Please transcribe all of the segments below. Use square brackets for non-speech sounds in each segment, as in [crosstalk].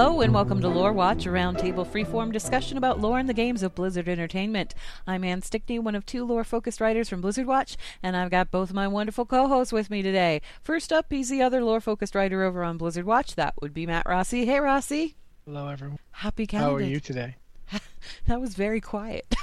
Hello and welcome to Lore Watch, a roundtable freeform discussion about lore in the games of Blizzard Entertainment. I'm Anne Stickney, one of two lore-focused writers from Blizzard Watch, and I've got both my wonderful co-hosts with me today. First up, he's the other lore-focused writer over on Blizzard Watch. That would be Matt Rossi. Hey, Rossi. Hello, everyone. Happy Canada. How are you today? [laughs] that was very quiet.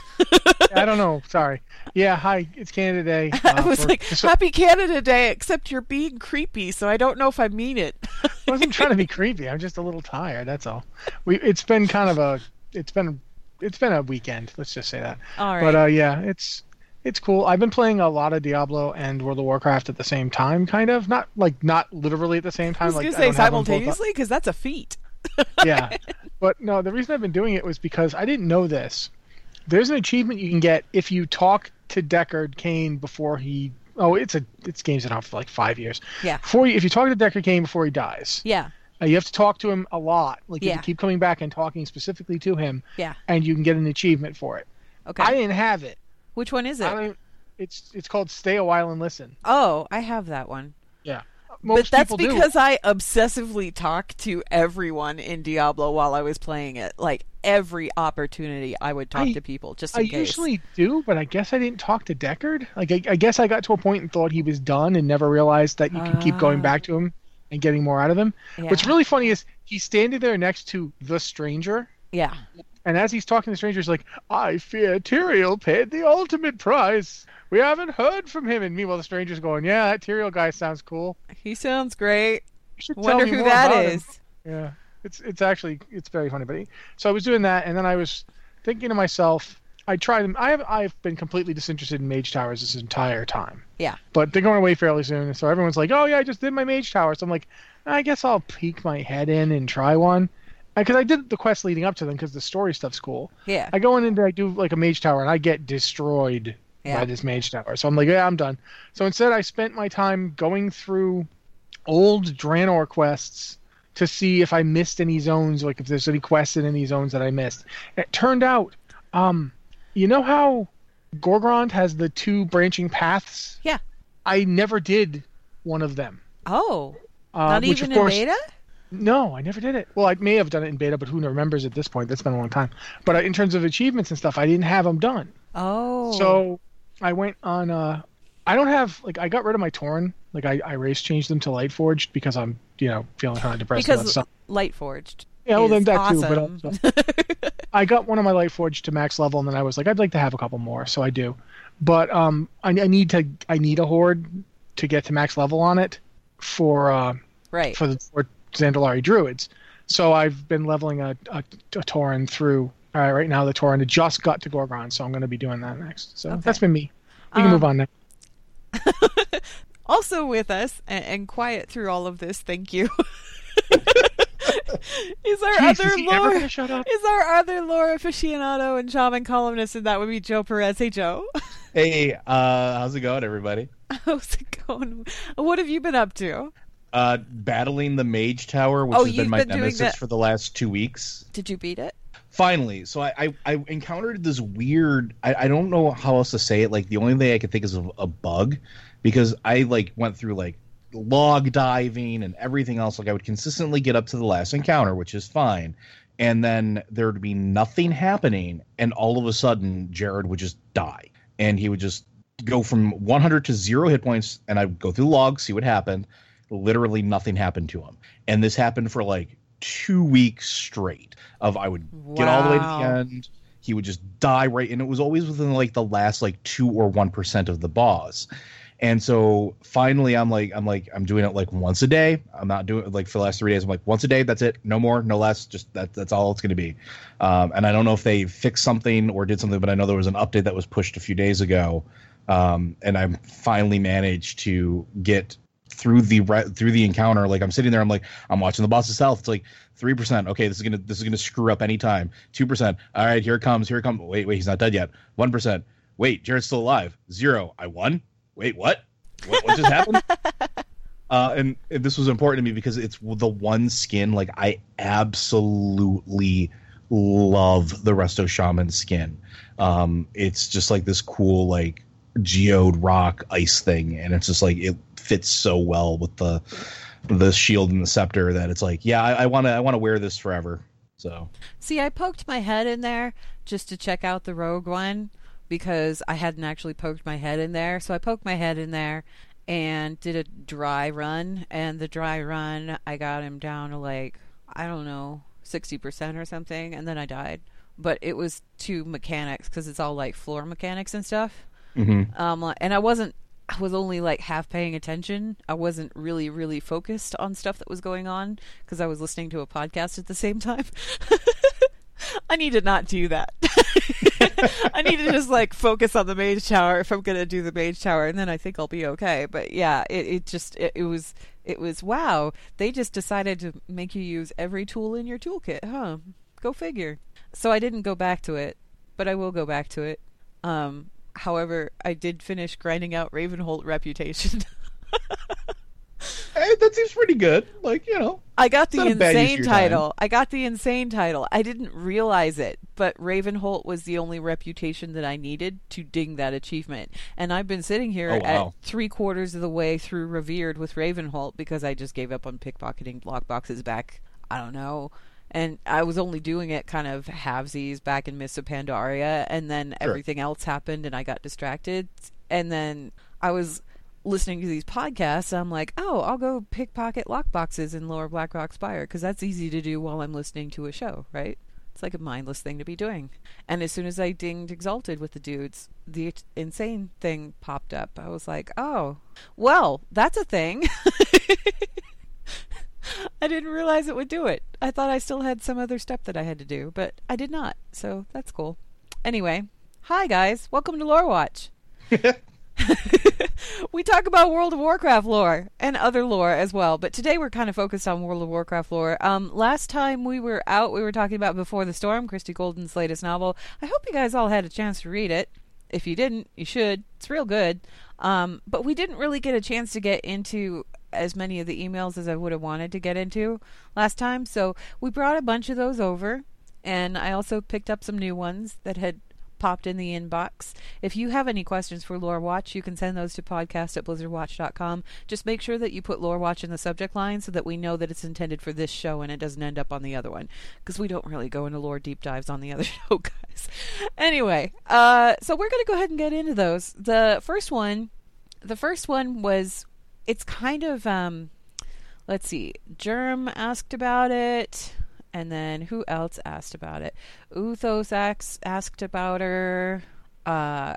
I don't know. Sorry. Yeah, hi. It's Canada Day. [laughs] I Uh, was for- like, Happy Canada Day, except you're being creepy, so I don't know if I mean it. I [laughs] wasn't trying to be creepy. I'm just a little tired. That's all. We. It's been kind of a. It's been. It's been a weekend. Let's just say that. All right. But uh, yeah, it's. It's cool. I've been playing a lot of Diablo and World of Warcraft at the same time, kind of. Not like not literally at the same time. I was like to say don't have them both up- simultaneously, because that's a feat. [laughs] yeah. But no, the reason I've been doing it was because I didn't know this. There's an achievement you can get if you talk to Deckard Cain before he. Oh, it's a it's games been out for like five years. Yeah. Before you, if you talk to Deckard Cain before he dies, yeah, uh, you have to talk to him a lot. Like Yeah. have to keep coming back and talking specifically to him, yeah. and you can get an achievement for it. Okay. I didn't have it. Which one is it? It's it's called Stay a While and Listen. Oh, I have that one. Yeah. But that's people do. because I obsessively talked to everyone in Diablo while I was playing it. Like, every opportunity I would talk I- to people, just in I case. usually do, but I guess I didn't talk to Deckard. Like, I, I guess I got to a point and thought he was done, and never realized that you could keep going Ah. back to him and getting more out of him. What's really funny is he's standing there next to the stranger, Yeah. And as he's talking to the stranger, he's like, "I fear Tyrael paid the ultimate price. We haven't heard from him." And meanwhile, the stranger's going, "Yeah, that Tyrael guy sounds cool. He sounds great. You should tell Wonder me who that about him." Yeah, it's it's actually it's very funny. But he- so I was doing that, and then I was thinking to myself, I tried. them. I have I've been completely disinterested in mage towers this entire time. Yeah. But they're going away fairly soon, so everyone's like, "Oh yeah, I just did my mage tower." So I'm like, I guess I'll peek my head in and try one, because I did the quest leading up to them because the story stuff's cool. Yeah. I go in and I do like a mage tower, and I get destroyed Yeah. by this mage tower. So I'm like, yeah, I'm done. So instead, I spent my time going through old Draenor quests to see if I missed any zones, like if there's any quests in any zones that I missed. It turned out, um, you know how Gorgrond has the two branching paths? Yeah. I never did one of them. Oh, Uh, not even of course, in beta? No, I never did it. Well, I may have done it in beta, but who remembers at this point? That's been a long time. But uh, in terms of achievements and stuff, I didn't have them done. Oh. So I went on. Uh, I don't have like I got rid of my Tauren. Like I, I race changed them to Lightforged because I'm you know feeling kind of depressed about because stuff. Light Forged. Yeah, well then that too. But also, I got one of my Lightforged to max level, and then I was like, I'd like to have a couple more, so I do. But um, I, I need to I need a horde to get to max level on it for uh right. for the for Zandalari druids. So I've been leveling a a, a Tauren through. All right, right now the Tauren just got to Gorgrond, so I'm going to be doing that next. So Okay. that's been me. We can Um, move on now. [laughs] Also with us, and, and quiet through all of this, thank you, [laughs] is our Jeez, other is lore. shut up? Is our other lore aficionado and shaman columnist, and that would be Joe Perez. Hey, Joe. Hey, uh, how's it going, everybody? [laughs] How's it going? What have you been up to? Uh, battling the Mage Tower, which Oh, has been my been nemesis for the last two weeks. Did you beat it? Finally, so I, I, I encountered this weird. I, I don't know how else to say it. Like the only thing I could think is of a bug, because I like went through like log diving and everything else. Like I would consistently get up to the last encounter, which is fine, and then there would be nothing happening, and all of a sudden Jared would just die, and he would just go from 100 to zero hit points, and I'd go through the logs, see what happened. Literally nothing happened to him, and this happened for like two weeks straight. Of I would get all the way to the end, he would just die right, and it was always within like the last like two or one percent of the boss. And so finally, I'm like, I'm like, I'm doing it like once a day. I'm not doing it like for the last three days. I'm like, once a day, that's it, no more, no less. Just that, that's all it's going to be. Um, and I don't know if they fixed something or did something, but I know there was an update that was pushed a few days ago. Um, and I finally managed to get through the re- through the encounter. Like I'm sitting there, I'm like, I'm watching the boss's health. It's like three percent. Okay, this is gonna this is gonna screw up anytime. Two percent. All right, here it comes. Here it comes. Wait, wait, he's not dead yet. One percent. Wait, Jared's still alive. Zero. I won. Wait, what? What, what just happened? [laughs] Uh, and, and this was important to me because it's the one skin like I absolutely love the Resto Shaman skin. Um, it's just like this cool like geode rock ice thing, and it's just like it fits so well with the the shield and the scepter that it's like, yeah, I want to I want to wear this forever. So See, I poked my head in there just to check out the rogue one because I hadn't actually poked my head in there. So I poked my head in there and did a dry run. And the dry run, I got him down to like, I don't know, 60% or something. And then I died. But it was to mechanics because it's all like floor mechanics and stuff. Mhm. Um, and I wasn't. I was only like half paying attention. I wasn't really, really focused on stuff that was going on because I was listening to a podcast at the same time. [laughs] I need to not do that. [laughs] I need to just like focus on the mage tower if I'm gonna do the mage tower, and then I think I'll be okay. But yeah, it, it just it, it was it was wow. They just decided to make you use every tool in your toolkit, huh? Go figure. So I didn't go back to it, but I will go back to it. Um, however, I did finish grinding out Ravenholdt reputation. [laughs] Hey, that seems pretty good. Like you know, I got the not a bad use of insane title. I got the insane title. I didn't realize it, but Ravenholdt was the only reputation that I needed to ding that achievement. And I've been sitting here Oh, wow. at three quarters of the way through Revered with Ravenholdt because I just gave up on pickpocketing block boxes back. I don't know. And I was only doing it kind of halvesies back in Mists of Pandaria, and then Sure. everything else happened, and I got distracted. And then I was listening to these podcasts, I'm like, oh, I'll go pickpocket lockboxes in Lower Blackrock Spire because that's easy to do while I'm listening to a show, right? It's like a mindless thing to be doing. And as soon as I dinged Exalted with the dudes, the insane thing popped up. I was like, oh, well, that's a thing. [laughs] [laughs] I didn't realize it would do it. I thought I still had some other step that I had to do, but I did not. So that's cool. Anyway, hi guys. Welcome to Lore Watch. [laughs] [laughs] we talk about World of Warcraft lore and other lore as well, but today we're kind of focused on World of Warcraft lore. Um, last time we were out, we were talking about Before the Storm, Christie Golden's latest novel. I hope you guys all had a chance to read it. If you didn't, you should. It's real good. Um, but we didn't really get a chance to get into as many of the emails as I would have wanted to get into last time, so we brought a bunch of those over, and I also picked up some new ones that had popped in the inbox. If you have any questions for Lore Watch, you can send those to podcast at blizzardwatch.com. Just make sure that you put Lore Watch in the subject line so that we know that it's intended for this show and it doesn't end up on the other one. Because we don't really go into lore deep dives on the [laughs] other show, guys. Anyway, uh, so we're going to go ahead and get into those. The first one, the first one was, it's kind of, um, let's see, Germ asked about it. And then who else asked about it? Uthos asked, about her. Uh,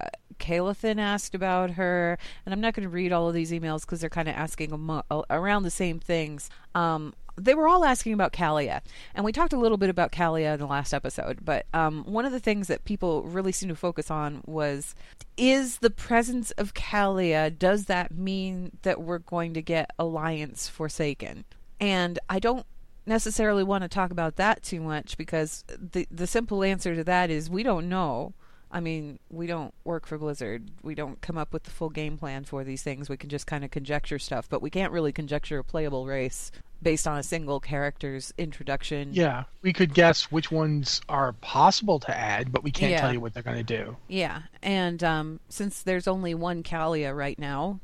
asked about her. And I'm not going to read all of these emails because they're kind of asking around the same things. Um, they were all asking about Calia. And we talked a little bit about Calia in the last episode. But um, one of the things that people really seem to focus on was is the presence of Calia, does that mean that we're going to get Alliance Forsaken? And I don't necessarily want to talk about that too much because the the simple answer to that is we don't know. I mean, we don't work for Blizzard. We don't come up with the full game plan for these things. We can just kind of conjecture stuff, but we can't really conjecture a playable race based on a single character's introduction. Yeah, we could guess which ones are possible to add, but we can't Yeah. tell you what they're going to do. Yeah, and um, since there's only one Calia right now,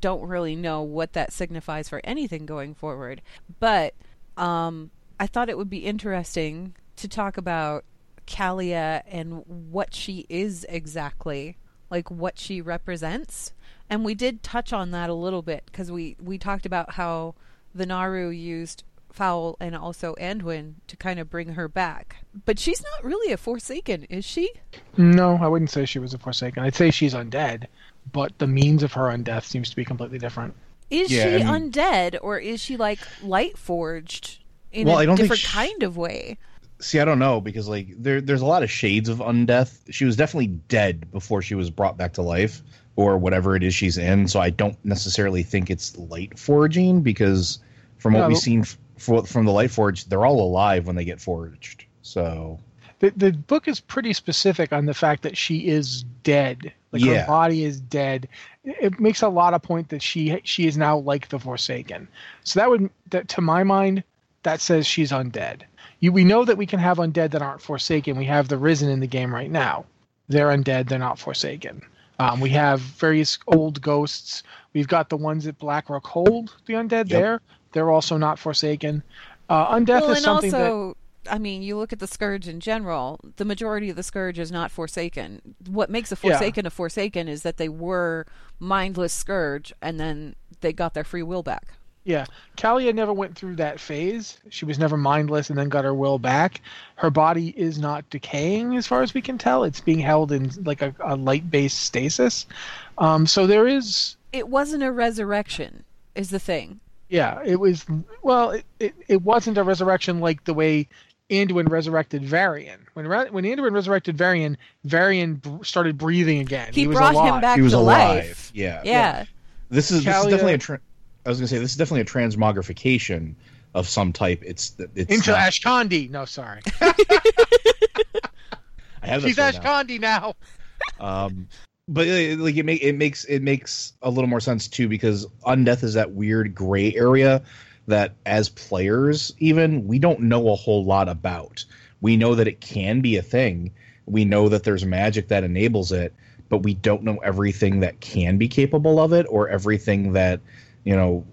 don't really know what that signifies for anything going forward. But um, I thought it would be interesting to talk about Calia and what she is exactly, like what she represents. And we did touch on that a little bit because we we talked about how the Naaru used Faol and also Anduin to kind of bring her back. But she's not really a Forsaken, is she? No, I wouldn't say she was a Forsaken. I'd say she's undead, but the means of her undeath seems to be completely different. Is Yeah, she I mean- undead or is she like light forged in Well, a I don't think different sh- kind of way? See, I don't know because like there there's a lot of shades of undeath. She was definitely dead before she was brought back to life or whatever it is she's in. So I don't necessarily think it's light forging because from what No, we've seen f- from the light forge, they're all alive when they get forged. So The, the book is pretty specific on the fact that she is dead. Like Yeah. her body is dead. It makes a lot of point that she she is now like the Forsaken. So that would that to my mind that says she's undead. You, we know that we can have undead that aren't Forsaken. We have the Risen in the game right now. They're undead. They're not Forsaken. Um, we have various old ghosts. We've got the ones at Blackrock hold the undead Yep. there, they're also not Forsaken. Uh, Undeath well, is and something that also, I mean, you look at the Scourge in general, the majority of the Scourge is not Forsaken. What makes a Yeah. Forsaken a Forsaken is that they were mindless Scourge and then they got their free will back. Yeah, Calia never went through that phase. She was never mindless and then got her will back. Her body is not decaying, as far as we can tell. It's being held in like a, a light-based stasis. Um, so there is, It wasn't a resurrection, is the thing. yeah, it was. Well, it, it, it wasn't a resurrection like the way Anduin resurrected Varian. When when Anduin resurrected Varian, Varian br- started breathing again. He, was brought alive. him back he was to alive. life. Yeah. Yeah. This is, this is definitely a. Tra- I was gonna say this is definitely a transmogrification of some type. It's it's into not- Ashkandi. No, sorry, [laughs] I have she's right now. Ashkandi now. Um, but uh, like it make it makes it makes a little more sense too because undeath is that weird gray area that as players even we don't know a whole lot about. We know that it can be a thing. We know that there's magic that enables it, but we don't know everything that can be capable of it or everything that you know.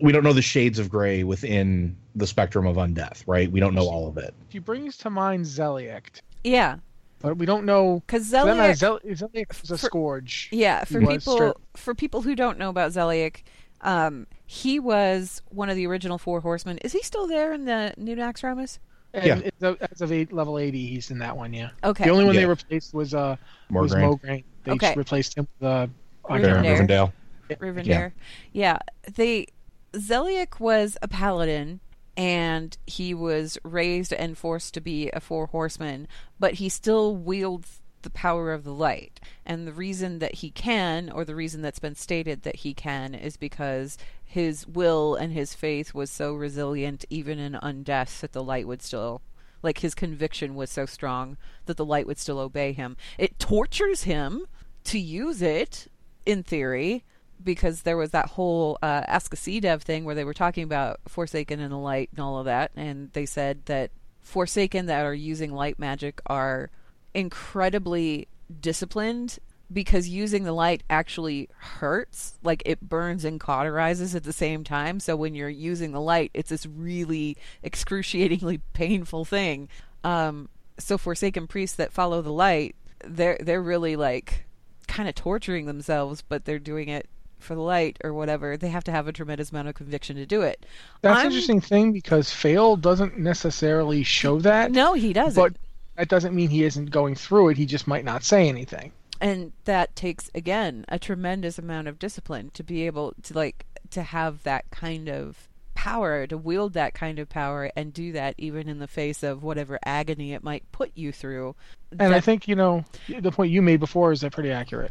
We don't know the shades of gray within the spectrum of undeath, right? We don't know all of it. She brings to mind Zeliek, Yeah. but we don't know. Because For that matter, Zeliek, Zel- Zeliek was a for- scourge. yeah, for was people straight- for people who don't know about Zeliek, um, he was one of the original four horsemen. Is he still there in the new Naxxramas? And Yeah. as of eight, level 80, he's in that one, yeah. Okay. The only one they replaced was uh More was. Mograine. They Okay. replaced him with uh, I Rivendare. Can't remember. Rivendell. Rivendare. Yeah. They Zeliek was a paladin and he was raised and forced to be a four horseman, but he still wields the power of the light. And the reason that he can, or the reason that's been stated that he can, is because his will and his faith was so resilient even in undeath that the light would still like his conviction was so strong that the light would still obey him. It tortures him to use it in theory because there was that whole uh, Ask a C Dev thing where they were talking about Forsaken and the light and all of that, and they said that Forsaken that are using light magic are incredibly disciplined because using the light actually hurts like it burns and cauterizes at the same time. So when you're using the light it's this really excruciatingly [laughs] painful thing. Um so forsaken priests that follow the light they're they're really like kind of torturing themselves but they're doing it for the light or whatever they have to have a tremendous amount of conviction to do it That's I'm- an interesting thing because Faol doesn't necessarily show that. no he doesn't But that doesn't mean he isn't going through it. He just might not say anything. and that takes again a tremendous amount of discipline to be able to like to have that kind of power to wield that kind of power and do that even in the face of whatever agony it might put you through And I think, you know, the point you made before is that pretty accurate.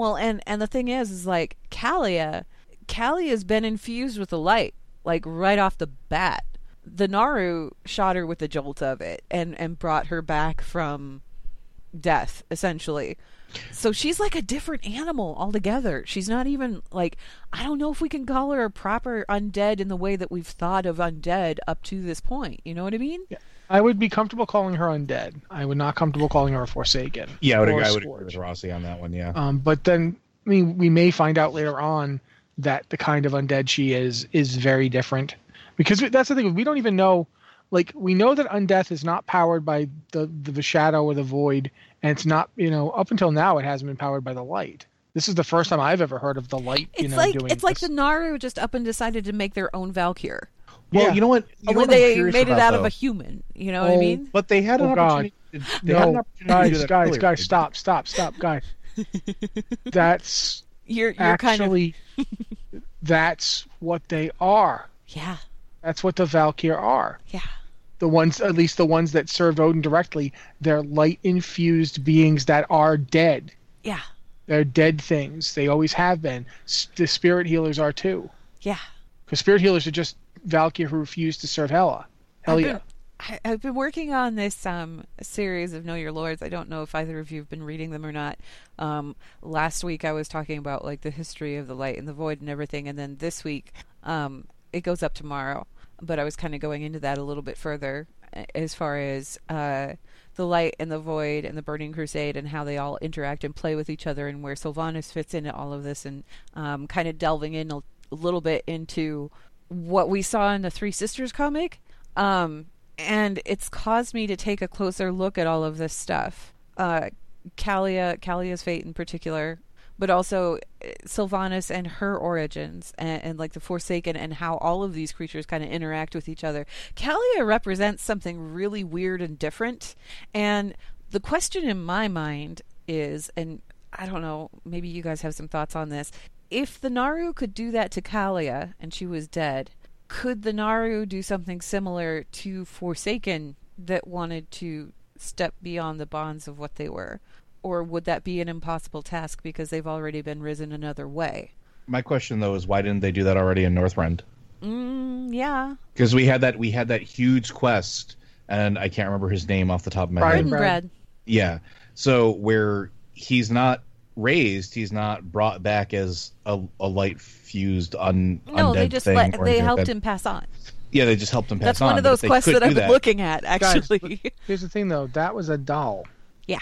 Well and and the thing is is like Calia Calia's been infused with the light like right off the bat. The Naaru shot her with a jolt of it and and brought her back from death essentially. So she's like a different animal altogether. She's not even like i don't know if we can call her a proper undead in the way that we've thought of undead up to this point. You know what i mean I would be comfortable calling her undead. I would not comfortable calling her a Forsaken. Yeah, I would, agree, a I would agree with Rossi on that one. Yeah. Um, but then, I mean, we may find out later on that the kind of undead she is is very different. Because that's the thing, we don't even know. Like, we know that undeath is not powered by the, the shadow or the void, and it's not, you know, up until now, it hasn't been powered by the light. This is the first time I've ever heard of the light, you it's know, like doing it's like the naaru just up and decided to make their own valkyr Well, Yeah. you know what? You know only what they made it about, out of a human you know what i Oh, mean But they had an Oh, God. opportunity. To, they had an opportunity to guys, that guys, earlier. guys, stop, stop, stop, stop, guys. [laughs] that's you're you're kind of actually, that's what they are. yeah That's what the Valkyr are. yeah the ones at least the ones that served Odin directly, they're light infused beings that are dead. yeah They're dead things. They always have been. S- The spirit healers are too. yeah Because spirit healers are just Valkyr who refused to serve Hela. Hell I've yeah. been- I, I've been working on this um, series of Know Your Lords. I don't know if either of you have been reading them or not. Um, last week I was talking about like the history of the light and the void and everything, and then this week um, it goes up tomorrow. But I was kind of going into that a little bit further as far as uh, the light and the void and the burning crusade and how they all interact and play with each other and where Sylvanas fits into all of this and um, kind of delving in a, a little bit into what we saw in the Three Sisters comic. Um, and it's caused me to take a closer look at all of this stuff. Uh, Calia, Calia's fate in particular, but also uh, Sylvanas and her origins, and, and like the Forsaken, and how all of these creatures kind of interact with each other. Calia represents something really weird and different, and the question in my mind is, and I don't know, maybe you guys have some thoughts on this. If the Naaru could do that to Calia and she was dead, could the Naaru do something similar to Forsaken that wanted to step beyond the bonds of what they were? Or would that be an impossible task because they've already been risen another way? My question though is why didn't they do that already in Northrend? Mm, yeah. Because we had that we had that huge quest, and I can't remember his name off the top of my Brian head. Bread and bread. bread. Yeah. So where he's not raised, he's not brought back as a, a light fused un No, undead they just thing let they anything like helped him pass on. Yeah, they just helped him pass That's on. one of those they quests that I've been that- looking at Guys, actually. Here's the thing, though. That was A'dal. yeah.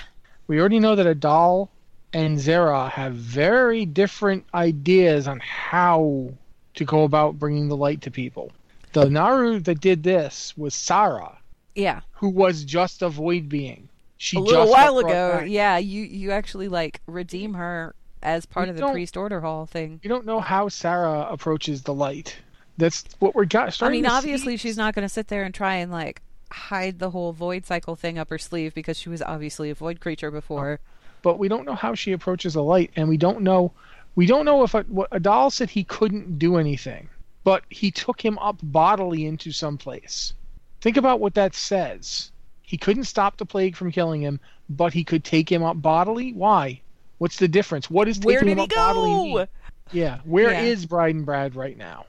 We already know that A'dal and Xe'ra have very different ideas on how to go about bringing the light to people. The Naaru that did this was Xe'ra, Yeah. who was just a void being. She a little while ago, back. yeah, you you actually like redeem her as part We of the priest order hall thing. You don't know how Xe'ra approaches the light. That's what we're got. I mean, obviously see. she's not going to sit there and try and like hide the whole void cycle thing up her sleeve because she was obviously a void creature before. but we don't know how she approaches the light, and we don't know. We don't know if a, what A'dal said he couldn't do anything, but he took him up bodily into some place. Think about what that says. He couldn't stop the plague from killing him, but he could take him up bodily. Why? What's the difference? What is taking Where did him he up bodily go? mean? Yeah, where is Yeah. Bride Brad right now?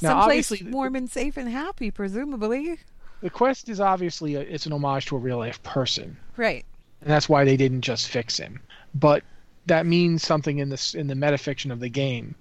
Now, Someplace warm and safe and happy, presumably. the quest is obviously a, it's an homage to a real life person. Right. and that's why they didn't just fix him. But that means something in this in the metafiction of the game.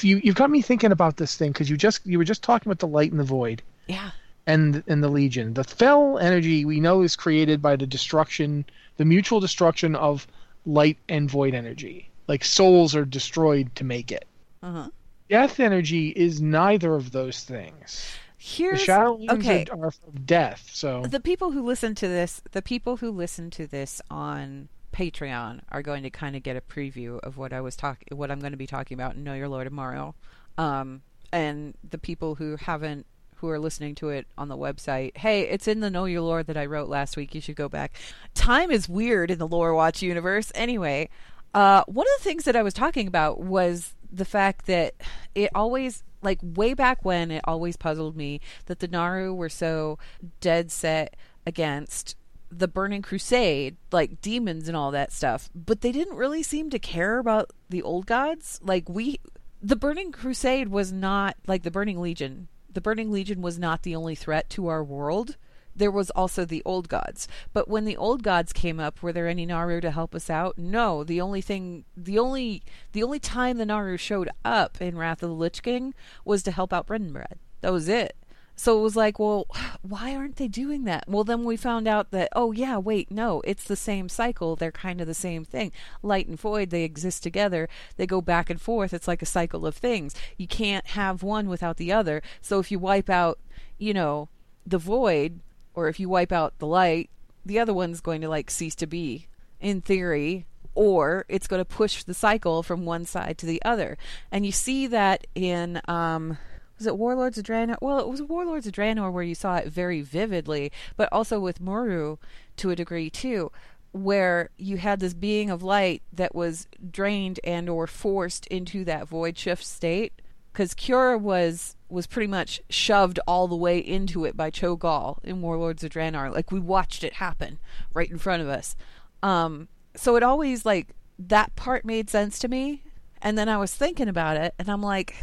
You you've got me thinking about this thing because you just you were just talking about the light and the void Yeah. And and the legion. The fell energy we know is created by the destruction, the mutual destruction of light and void energy. Like souls are destroyed to make it. Uh-huh. Death energy is neither of those things. The Here's Legions okay. are, are of death. So the people who listen to this, the people who listen to this on Patreon are going to kind of get a preview of what I was talking, what I'm going to be talking about in Know Your Lore tomorrow. Um, and the people who haven't, who are listening to it on the website, hey, it's in the Know Your Lore that I wrote last week. You should go back. Time is weird in the Lore Watch universe. Anyway, uh, one of the things that I was talking about was the fact that it always like way back when it always puzzled me that the Naaru were so dead set against the burning crusade like demons and all that stuff but they didn't really seem to care about the old gods like we the burning crusade was not like the burning legion the burning legion was not the only threat to our world there was also the old gods. But when the old gods came up, were there any Naaru to help us out? No. The only thing, the only, the only time the Naaru showed up in Wrath of the Lich King was to help out Brendanbred. That was it. So it was like, well, [sighs] why aren't they doing that? Well, then we found out that, oh, yeah, wait, no, it's the same cycle. They're kind of the same thing. Light and void, they exist together. They go back and forth. It's like a cycle of things. You can't have one without the other. So if you wipe out, you know, the void, or if you wipe out the light, the other one's going to like cease to be, in theory, or it's going to push the cycle from one side to the other. And you see that in um was it Warlords of Draenor? Well, it was Warlords of Draenor where you saw it very vividly, but also with M'uru to a degree too, where you had this being of light that was drained and or forced into that void shift state because K'ure was was pretty much shoved all the way into it by Cho'Gall in Warlords of Draenor. Like we watched it happen right in front of us. Um, so it always like that part made sense to me, and then I was thinking about it, and I'm like,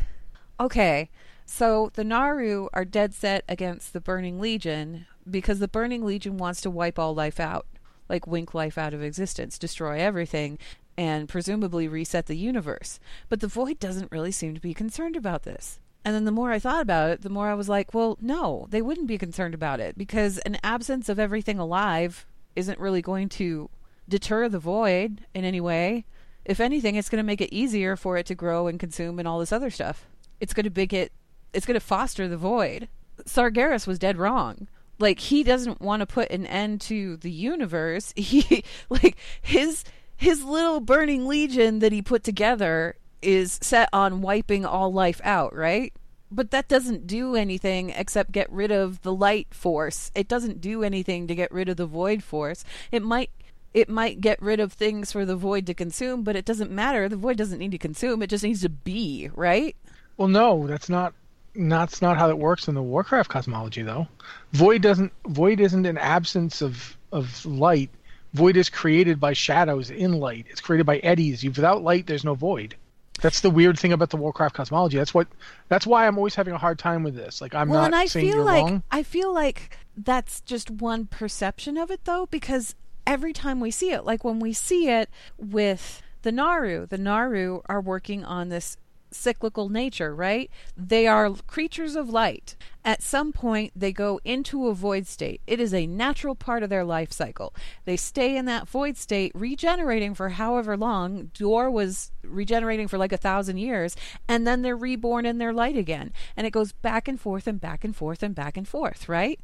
okay, so the Naaru are dead set against the Burning Legion because the Burning Legion wants to wipe all life out, like wink life out of existence, destroy everything, and presumably reset the universe. But the Void doesn't really seem to be concerned about this. And then the more I thought about it, the more I was like, well, no, they wouldn't be concerned about it because an absence of everything alive isn't really going to deter the void in any way. If anything, it's going to make it easier for it to grow and consume and all this other stuff. It's going to make it it's going to foster the void. Sargeras was dead wrong. Like he doesn't want to put an end to the universe. [laughs] He like his his little burning legion that he put together is set on wiping all life out, right? But that doesn't do anything except get rid of the light force. It doesn't do anything to get rid of the void force. It might it might get rid of things for the void to consume, but it doesn't matter. The void doesn't need to consume. It just needs to be, right? Well, no, that's not that's not how it works in the Warcraft cosmology, though. Void doesn't. Void isn't an absence of of light. Void is created by shadows in light. It's created by eddies. You, without light, there's no void. That's the weird thing about the Warcraft cosmology. That's what. That's why I'm always having a hard time with this. Like I'm well, not and I saying feel you're like wrong. I feel like that's just one perception of it, though, because every time we see it, like when we see it with the Naaru, the Naaru are working on this cyclical nature, right? They are creatures of light. At some point, they go into a void state. It is a natural part of their life cycle. They stay in that void state, regenerating for however long. D'ore was regenerating for like a thousand years, and then they're reborn in their light again. And it goes back and forth and back and forth and back and forth, right?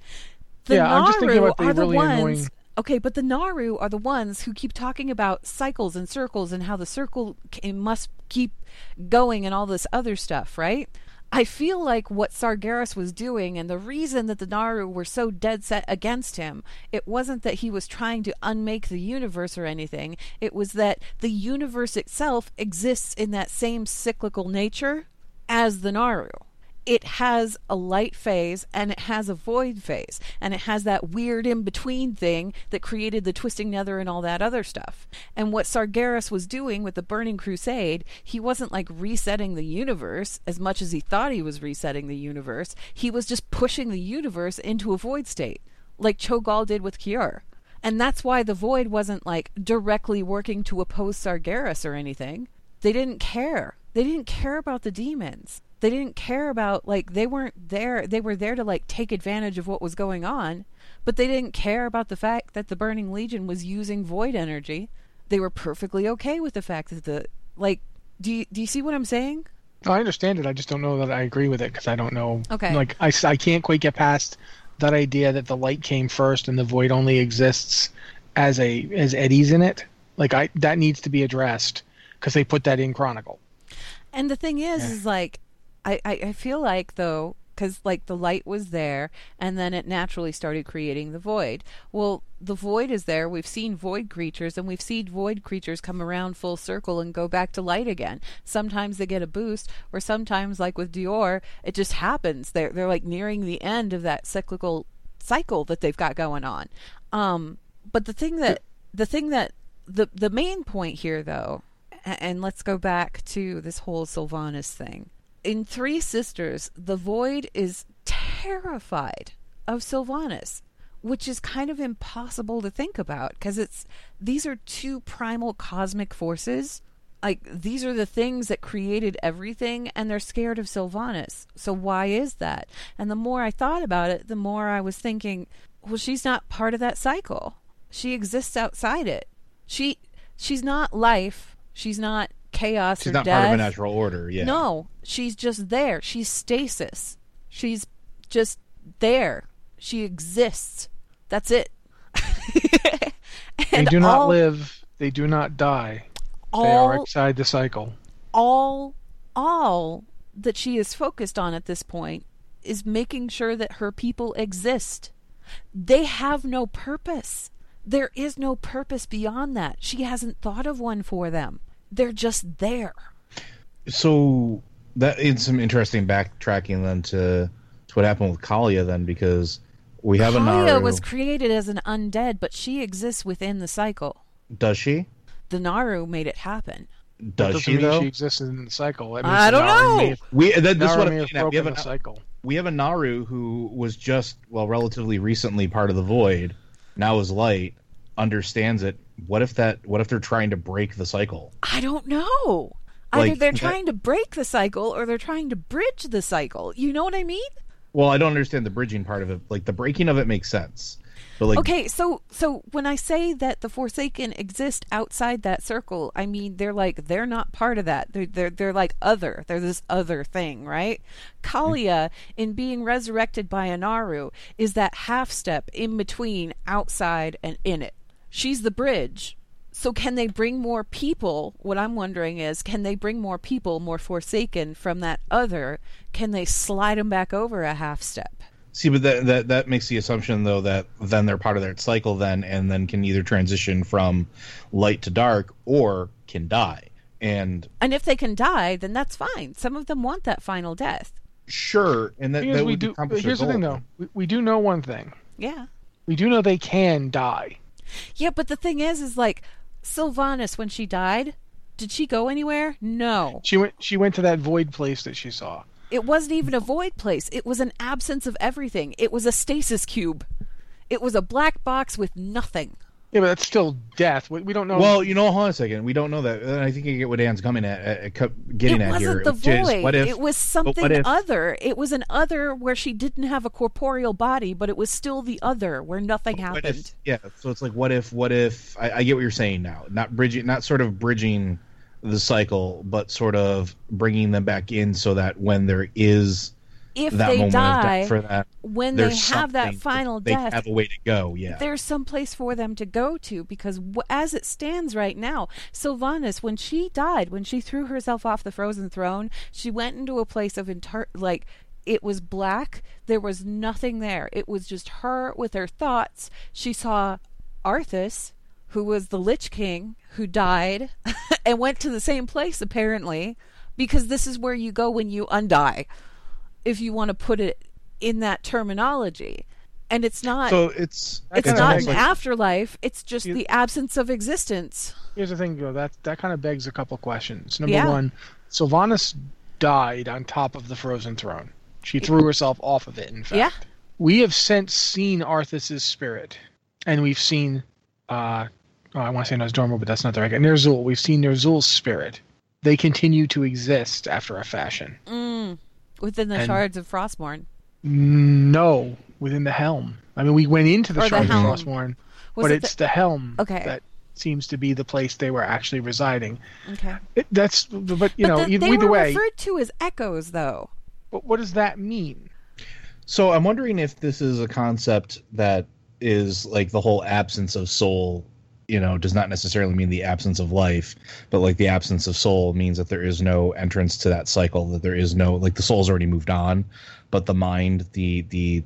The Yeah, I'm just thinking Naaru about the really ones. annoying- Okay, but the Naaru are the ones who keep talking about cycles and circles and how the circle must keep going and all this other stuff, right? I feel like what Sargeras was doing and the reason that the Naaru were so dead set against him, it wasn't that he was trying to unmake the universe or anything. It was that the universe itself exists in that same cyclical nature as the Naaru it has a light phase and it has a void phase and it has that weird in between thing that created the twisting nether and all that other stuff. And what sargeras was doing with the burning crusade he wasn't like resetting the universe as much as he thought he was resetting the universe. He was just pushing the universe into a void state like cho'gall did with K'ure and that's why the void wasn't like directly working to oppose sargeras or anything. They didn't care. They didn't care about the demons they didn't care about like they weren't there they were there to like take advantage of what was going on but they didn't care about the fact that the burning legion was using void energy they were perfectly okay with the fact that the like do you, do you see what i'm saying oh, I understand it. I just don't know that I agree with it because I don't know. Okay. Like I, I can't quite get past that idea that the light came first and the void only exists as a as eddies in it. Like I that needs to be addressed because they put that in Chronicle. And the thing is, Yeah. is like, I, I, feel like though, because like the light was there, and then it naturally started creating the void. Well, the void is there. We've seen void creatures, and we've seen void creatures come around full circle and go back to light again. Sometimes they get a boost, or sometimes, like with D'ore, it just happens. They're they're like nearing the end of that cyclical cycle that they've got going on. Um, but the thing that the thing that the the main point here though and let's go back to this whole Sylvanas thing. In Three Sisters, the Void is terrified of Sylvanas, which is kind of impossible to think about because it's these are two primal cosmic forces. Like these are the things that created everything, and they're scared of Sylvanas. So why is that? And the more I thought about it, the more I was thinking, well, she's not part of that cycle. She exists outside it. She she's not life. She's not chaos She's or not death. part of a natural order. Yeah. No, she's just there. She's stasis. She's just there. She exists. That's it. [laughs] They do not all, live. They do not die. they are outside the cycle. all all that she is focused on at this point is making sure that her people exist. They have no purpose. There is no purpose beyond that. She hasn't thought of one for them. They're just there. so that is some interesting backtracking then to to what happened with Calia then because we have a Calia Naaru. was created as an undead, but she exists within the cycle. Does she? The Naaru made it happen. Does doesn't she mean though? she existed in the cycle. That means I don't Naaru know. have- We that, this is what I'm have. We have a cycle. we have a Naaru who was just well relatively recently part of the Void, now is light, understands it. What if that? What if they're trying to break the cycle? I don't know. Either they're [laughs] trying to break the cycle or they're trying to bridge the cycle. You know what I mean? Well, I don't understand the bridging part of it. Like the breaking of it makes sense. But like, okay, so so when I say that the Forsaken exist outside that circle, I mean they're like they're not part of that. They're they're they're like other. They're this other thing, right? Calia, in being resurrected by Anaru, is that half step in between outside and in it. She's the bridge. So can they bring more people? What I'm wondering is, can they bring more people, more Forsaken from that other? Can they slide them back over a half step? see, but that, that that makes the assumption though that then they're part of that cycle then, and then can either transition from light to dark or can die. And And if they can die, then that's fine. Some of them want that final death. sure, and that, that we would do. Here's the thing, though. We, we do know one thing. Yeah. We do know they can die. Yeah, but the thing is, is like Sylvanas when she died, did she go anywhere? No. She went. She went to that void place that she saw. It wasn't even a void place. It was an absence of everything. It was a stasis cube. It was a black box with nothing. Yeah, but that's still death. We, we don't know. Well, you know, hold on a second. We don't know that. And I think I get what Dan's coming at, at, at getting it at wasn't here. the which is, void. what if, it was but what something if- other. It was an other where she didn't have a corporeal body, but it was still the other where nothing happened. if- yeah. So it's like, what if? What if? I, I get what you're saying now. Not bridging, not sort of bridging the cycle, but sort of bringing them back in so that when there is if that they die, for that, when they have that final they death, have a way to go. Yeah. there's some place for them to go to because w- as it stands right now sylvanas when she died when she threw herself off the frozen throne she went into a place of inter- like it was black there was nothing there it was just her with her thoughts she saw arthas who was the lich king who died [laughs] and went to the same place apparently because this is where you go when you undie if you want to put it in that terminology and it's not so it's it's not an like- afterlife. It's just You- the absence of existence. Here's the thing, though. That that kind of begs a couple questions. Number Yeah. one, Sylvanas died on top of the frozen throne. She threw herself off of it. In fact, Yeah. we have since seen Arthas's spirit, and we've seen. Uh, oh, I want to say Nozdorma, but that's not the right guy. Ner'zhul. We've seen Ner'zhul's spirit. They continue to exist after a fashion. Mm. Within the And- shards of Frostmourne. No, within the helm. I mean, we went into the Or the shards of Frostmourne, Was but it it's the, helm Okay. that seems to be the place they were actually residing. okay. It, that's, but you but know, the- either, they either were way, referred to as echoes, though. But what does that mean? So I'm wondering if this is a concept that is like the whole absence of soul, you know, does not necessarily mean the absence of life, but like the absence of soul means that there is no entrance to that cycle, that there is no like the soul's already moved on, but the mind, the the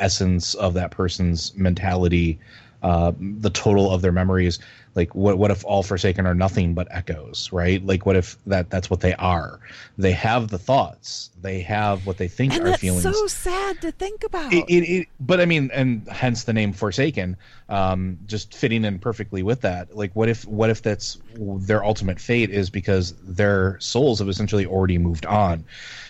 essence of that person's mentality, uh, the total of their memories, like what what if all forsaken are nothing but echoes, right? Like what if that that's what they are? They have the thoughts, they have what they think And are that's feelings so sad to think about. it, it, it but i mean and hence the name forsaken um just fitting in perfectly with that like what if what if that's their ultimate fate is because their souls have essentially already moved on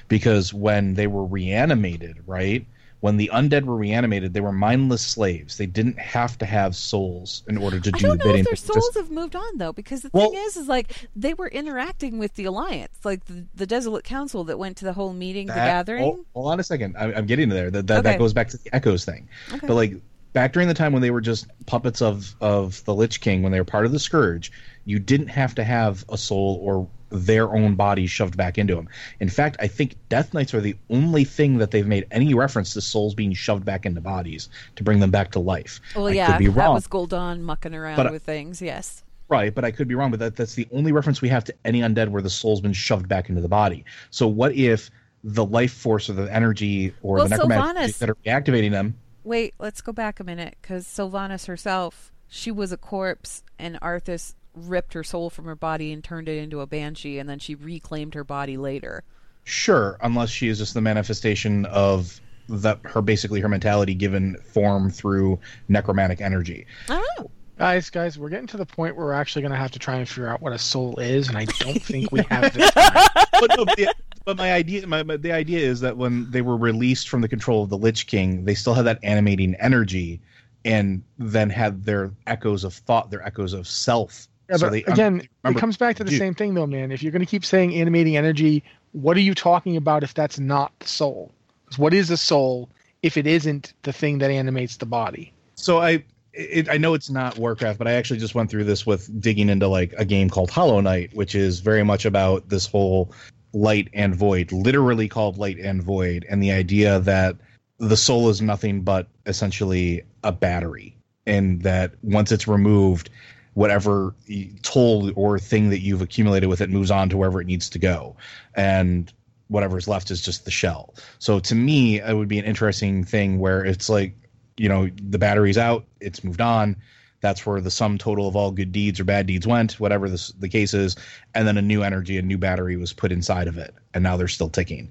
because when they were reanimated right when the undead were reanimated they were mindless slaves they didn't have to have souls in order to I do don't know bidding if their They just- souls have moved on though, because the Well- thing is, is like they were interacting with the alliance, like the, the Desolate Council that went to the whole meeting, the oh, gathering. Hold, hold on a second. I, I'm getting to there. That that, Okay. that goes back to the echoes thing. Okay. But like back during the time when they were just puppets of of the Lich King, when they were part of the Scourge, you didn't have to have a soul or their own bodies shoved back into them. In fact, I think Death Knights are the only thing that they've made any reference to souls being shoved back into bodies to bring them back to life. well, I yeah, could be that was Gul'dan mucking around But with things. Yes. Right, but I could be wrong. But that, that's the only reference we have to any undead where the soul's been shoved back into the body. So what if the life force or the energy or Well, the necromantic that are reactivating them? Wait, let's go back a minute because Sylvanas herself, she was a corpse, and Arthas ripped her soul from her body and turned it into a banshee, and then she reclaimed her body later. Sure, unless she is just the manifestation of that her basically her mentality given form through necromantic energy. Oh. Guys, guys, we're getting to the point where we're actually going to have to try and figure out what a soul is, and I don't [laughs] think we have the time. but, no, but, the, but my idea, my, my, the idea is that when they were released from the control of the Lich King, they still had that animating energy, and then had their echoes of thought, their echoes of self. Yeah, So but they- again, it comes back to the Dude. same thing, though, man. If you're going to keep saying animating energy, what are you talking about if that's not the soul? what is a soul if it isn't the thing that animates the body? So I it, I know it's not Warcraft, but I actually just went through this with digging into like a game called Hollow Knight, which is very much about this whole light and void, literally called light and void, and the idea that the soul is nothing but essentially a battery, and that once it's removed, whatever toll or thing that you've accumulated with it moves on to wherever it needs to go, and whatever's left is just the shell. So to me, it would be an interesting thing where it's like you know the battery's out it's moved on that's where the sum total of all good deeds or bad deeds went whatever the case is and then a new energy a new battery was put inside of it and now they're still ticking.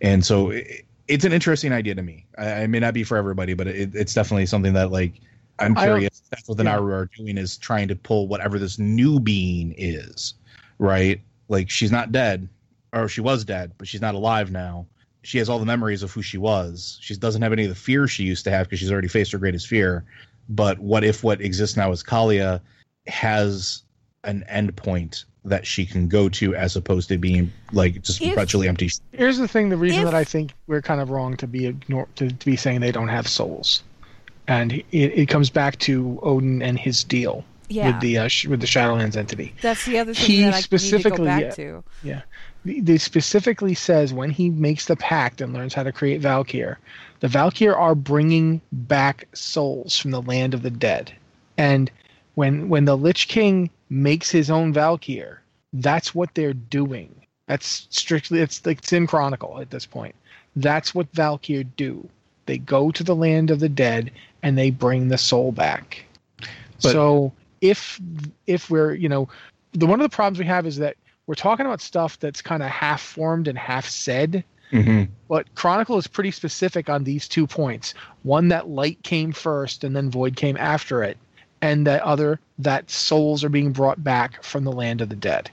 And so it, it's an interesting idea to me. I, I may not be for everybody but it, it's definitely something that like i'm curious that's what the yeah. naaru are doing is trying to pull whatever this new being is right like she's not dead or she was dead but she's not alive now she has all the memories of who she was. She doesn't have any of the fear she used to have because she's already faced her greatest fear. But what if what exists now as Calia has an endpoint that she can go to as opposed to being like just if, perpetually empty? Here's the thing: the reason if, that I think we're kind of wrong to be ignore to, to be saying they don't have souls, and it, it comes back to Odin and his deal. Yeah. with the uh, with the Shadowlands entity. That's the other thing he that I specifically, need to go back yeah, to. Yeah, they specifically says when he makes the pact and learns how to create Valkyr, the Valkyr are bringing back souls from the land of the dead. And when when the Lich King makes his own Valkyr, that's what they're doing. That's strictly it's like it's in Chronicle at this point. That's what Valkyr do. They go to the land of the dead and they bring the soul back. But, so if if we're you know the one of the problems we have is that we're talking about stuff that's kind of half formed and half said. Mm-hmm. But Chronicle is pretty specific on these two points. One that light came first and then void came after it, and that other that souls are being brought back from the land of the dead.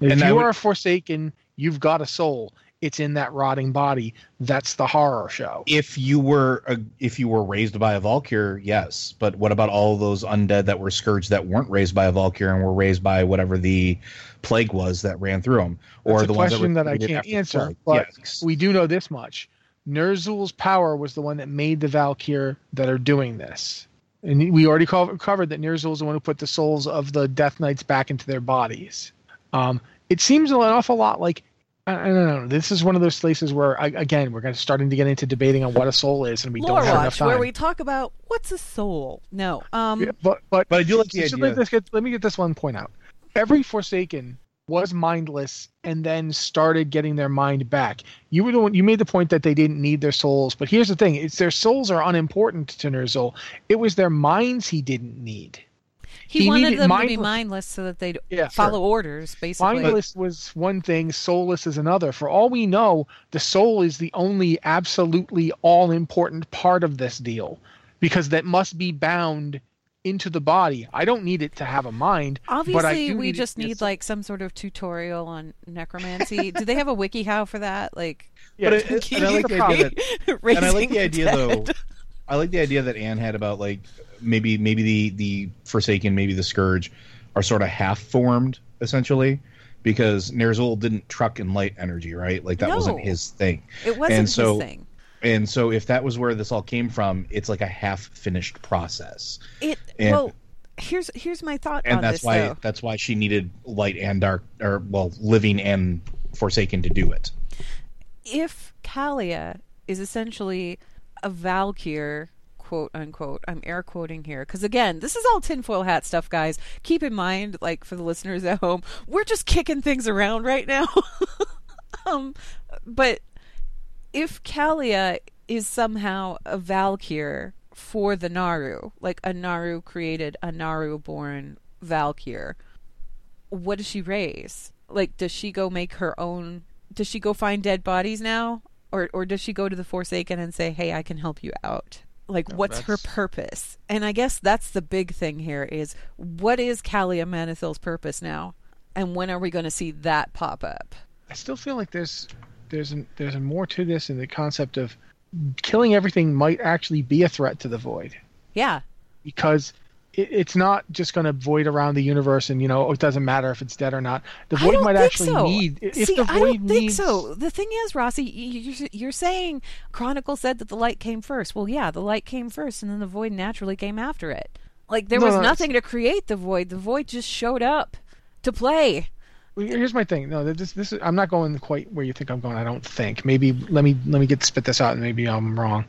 If and you would... are forsaken, you've got a soul it's in that rotting body. That's the horror show. If you were a, if you were raised by a Valkyr, yes. But what about all those undead that were scourged that weren't raised by a Valkyr and were raised by whatever the plague was that ran through them, or That's the ones that, that I can't answer. But yes. we do know this much: Ner'zhul's power was the one that made the Valkyr that are doing this. And we already covered that Ner'zhul is the one who put the souls of the Death Knights back into their bodies. Um, it seems an awful lot like I, don't know. This is one of those places where, I, again, we're going to starting to get into debating on what a soul is, and we Lore don't have Watch, enough time. Where we talk about what's a soul. No, um, yeah, but but but I do like the idea. Let, get, let me get this one point out. Every Forsaken was mindless and then started getting their mind back. You were the one, you made the point that they didn't need their souls, but here's the thing: it's their souls are unimportant to Ner'zhul. It was their minds he didn't need. He, he wanted them mindless. to be mindless so that they'd yeah, follow sure. orders, basically. Mindless was one thing, soulless is another. For all we know, the soul is the only absolutely all important part of this deal because that must be bound into the body. I don't need it to have a mind. Obviously, we need just need like some sort of tutorial on necromancy. do they have a wiki how for that? Like, [laughs] yeah, but it, [laughs] and I like the idea that, and I like the idea though. I like the idea that Anne had about like maybe maybe the the Forsaken, maybe the Scourge, are sort of half formed essentially because Ner'zhul didn't truck in light energy, right? Like that no, wasn't his thing. It wasn't and so, his thing. And so if that was where this all came from, it's like a half finished process. It and, well here's here's my thought and that's this, why though. that's why she needed light and dark or well living and forsaken to do it if Calia is essentially a Valkyr quote unquote. I'm air quoting here because again, this is all tinfoil hat stuff, guys. Keep in mind, like for the listeners at home, we're just kicking things around right now. [laughs] um, but if Calia is somehow a Valkyr for the Naaru, like a Naaru created, a Naaru born Valkyr, what does she raise? Like, does she go make her own? Does she go find dead bodies now? Or, or does she go to the Forsaken and say, hey, I can help you out? Like no, what's that's... her purpose? And i guess that's the big thing here is what is Calia Menethil's purpose now? And when are we going to see that pop up? I still feel like there's there's an, there's more to this in the concept of killing everything might actually be a threat to the void. Yeah. Because it, it's not just going to void around the universe and you know it doesn't matter if it's dead or not. The void might actually so. need if See, the void I don't think needs, so. The thing is, Rossi, you're, you're saying Chronicle said that the light came first. Well, yeah, the light came first, and then the void naturally came after it. Like there No, was no, it's- nothing to create the void. The void just showed up to play. Here's my thing. No, this this is, I'm not going quite where you think I'm going. I don't think. Maybe let me let me get spit this out, and maybe I'm wrong.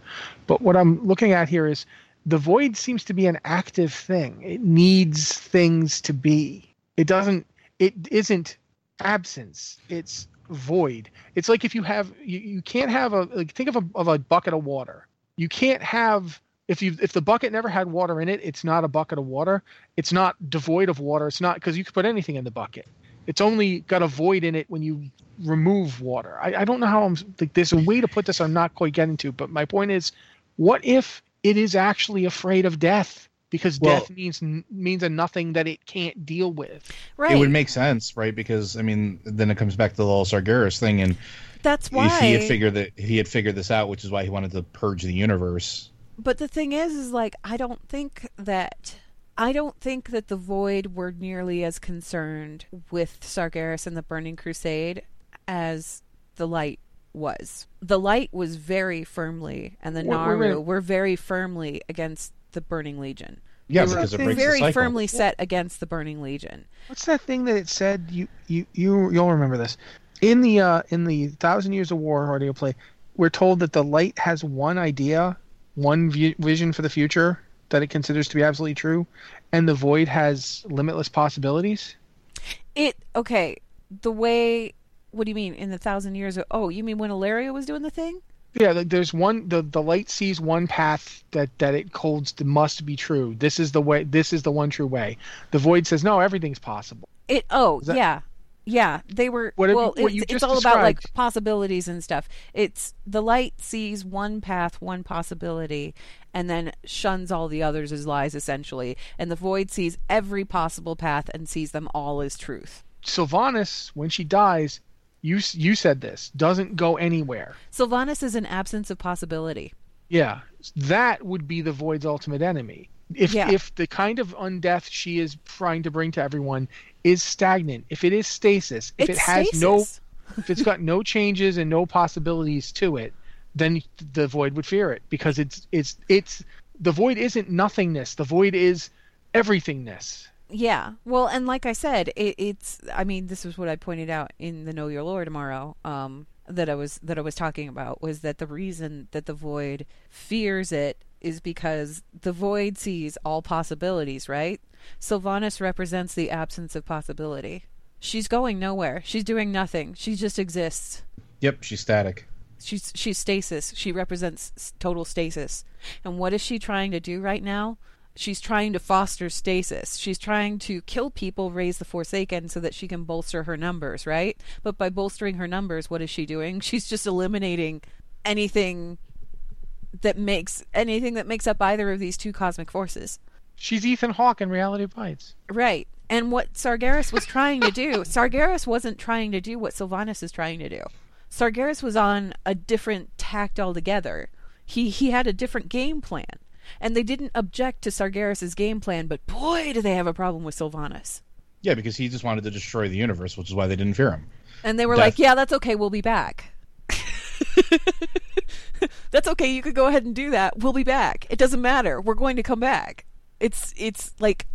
But what I'm looking at here is the void seems to be an active thing. It needs things to be. It doesn't. It isn't absence. It's void. It's like if you have you, you can't have a like think of a of a bucket of water. You can't have if you if the bucket never had water in it, it's not a bucket of water. It's not devoid of water. It's not because you could put anything in the bucket. It's only got a void in it when you remove water. I, I don't know how I'm like there's a way to put this I'm not quite getting to, but my point is what if it is actually afraid of death because Well- death means means a nothing that it can't deal with. Right. It would make sense, right? Because I mean, then it comes back to the whole Sargeras thing, and That's why. if he had figured that he had figured this out, which is why he wanted to purge the universe. But the thing is, is like I don't think that I don't think that the Void were nearly as concerned with Sargeras and the Burning Crusade as the Light was. The Light was very firmly, and the Wait, wait, Naaru wait. were very firmly against the Burning Legion. Yeah, they were because it breaks very the cycle. firmly set against the Burning Legion. What's that thing that it said? You you you you'll remember this. In the uh in the Thousand Years of War audio play, we're told that the light has one idea, one vi- vision for the future that it considers to be absolutely true, and the void has limitless possibilities. It okay. The way. What do you mean in the thousand years? Of, oh, you mean when Alleria was doing the thing? Yeah, there's one. The the light sees one path that that it holds must be true. This is the way. This is the one true way. The void says no, everything's possible. It oh that- yeah. Yeah, they were What have you- well. what it's, it's all about like possibilities and stuff. It's the light sees one path, one possibility, and then shuns all the others as lies, essentially. And the void sees every possible path and sees them all as truth. Sylvanas, when she dies, you you said this doesn't go anywhere. Sylvanas is an absence of possibility. Yeah, that would be the void's ultimate enemy. If Yeah. if the kind of undeath she is trying to bring to everyone is stagnant, if it is stasis, if it's it has stasis. no [laughs] if it's got no changes and no possibilities to it, then the void would fear it because it's it's it's the void isn't nothingness. The void is everythingness. Yeah. Well, and like I said, it, it's. I mean, this is what I pointed out in the Know Your Lore tomorrow. Um, that I was that I was talking about was that the reason that the void fears it is because the void sees all possibilities. Right. Sylvanas represents the absence of possibility. She's going nowhere. She's doing nothing. She just exists. Yep, she's static. She's she's stasis. She represents total stasis. And what is she trying to do right now? She's trying to foster stasis. She's trying to kill people, raise the Forsaken, so that she can bolster her numbers, right? But by bolstering her numbers, what is she doing? [laughs] She's just eliminating anything that makes anything that makes up either of these two cosmic forces. She's Ethan Hawke in Reality Bites. Right. And what Sargeras was trying to do, [laughs] Sargeras wasn't trying to do what Sylvanas is trying to do. Sargeras was on a different tact altogether. He he had a different game plan. And they didn't object to Sargeras's game plan, but boy do they have a problem with Sylvanas. Yeah, because he just wanted to destroy the universe, which is why they didn't fear him. And they were Death. like, "Yeah, that's okay. We'll be back." [laughs] that's okay. You could go ahead and do that. We'll be back. It doesn't matter. We're going to come back. It's it's like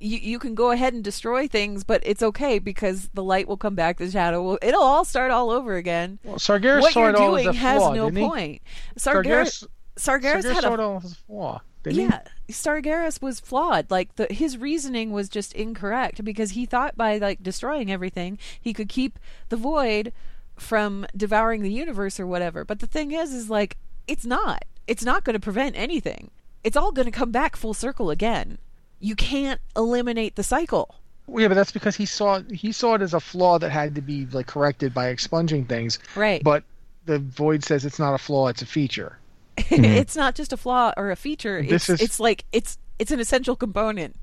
you you can go ahead and destroy things, but it's okay because the light will come back. The shadow will. It'll all start all over again. Well, Sargeras what saw you're it all as doing a has flaw, no didn't he? point. Sargeras Sargeras Sargeras had a it all as flaw. He? yeah, Sargeras was flawed. Like the his reasoning was just incorrect because he thought by like destroying everything he could keep the void from devouring the universe or whatever. But the thing is, is like it's not. It's not going to prevent anything. It's all going to come back full circle again. You can't eliminate the cycle. Well, yeah, but that's because he saw he saw it as a flaw that had to be like corrected by expunging things. Right. But the void says it's not a flaw; it's a feature. Mm-hmm. [laughs] it's not just a flaw or a feature. This It's is- it's like it's it's an essential component.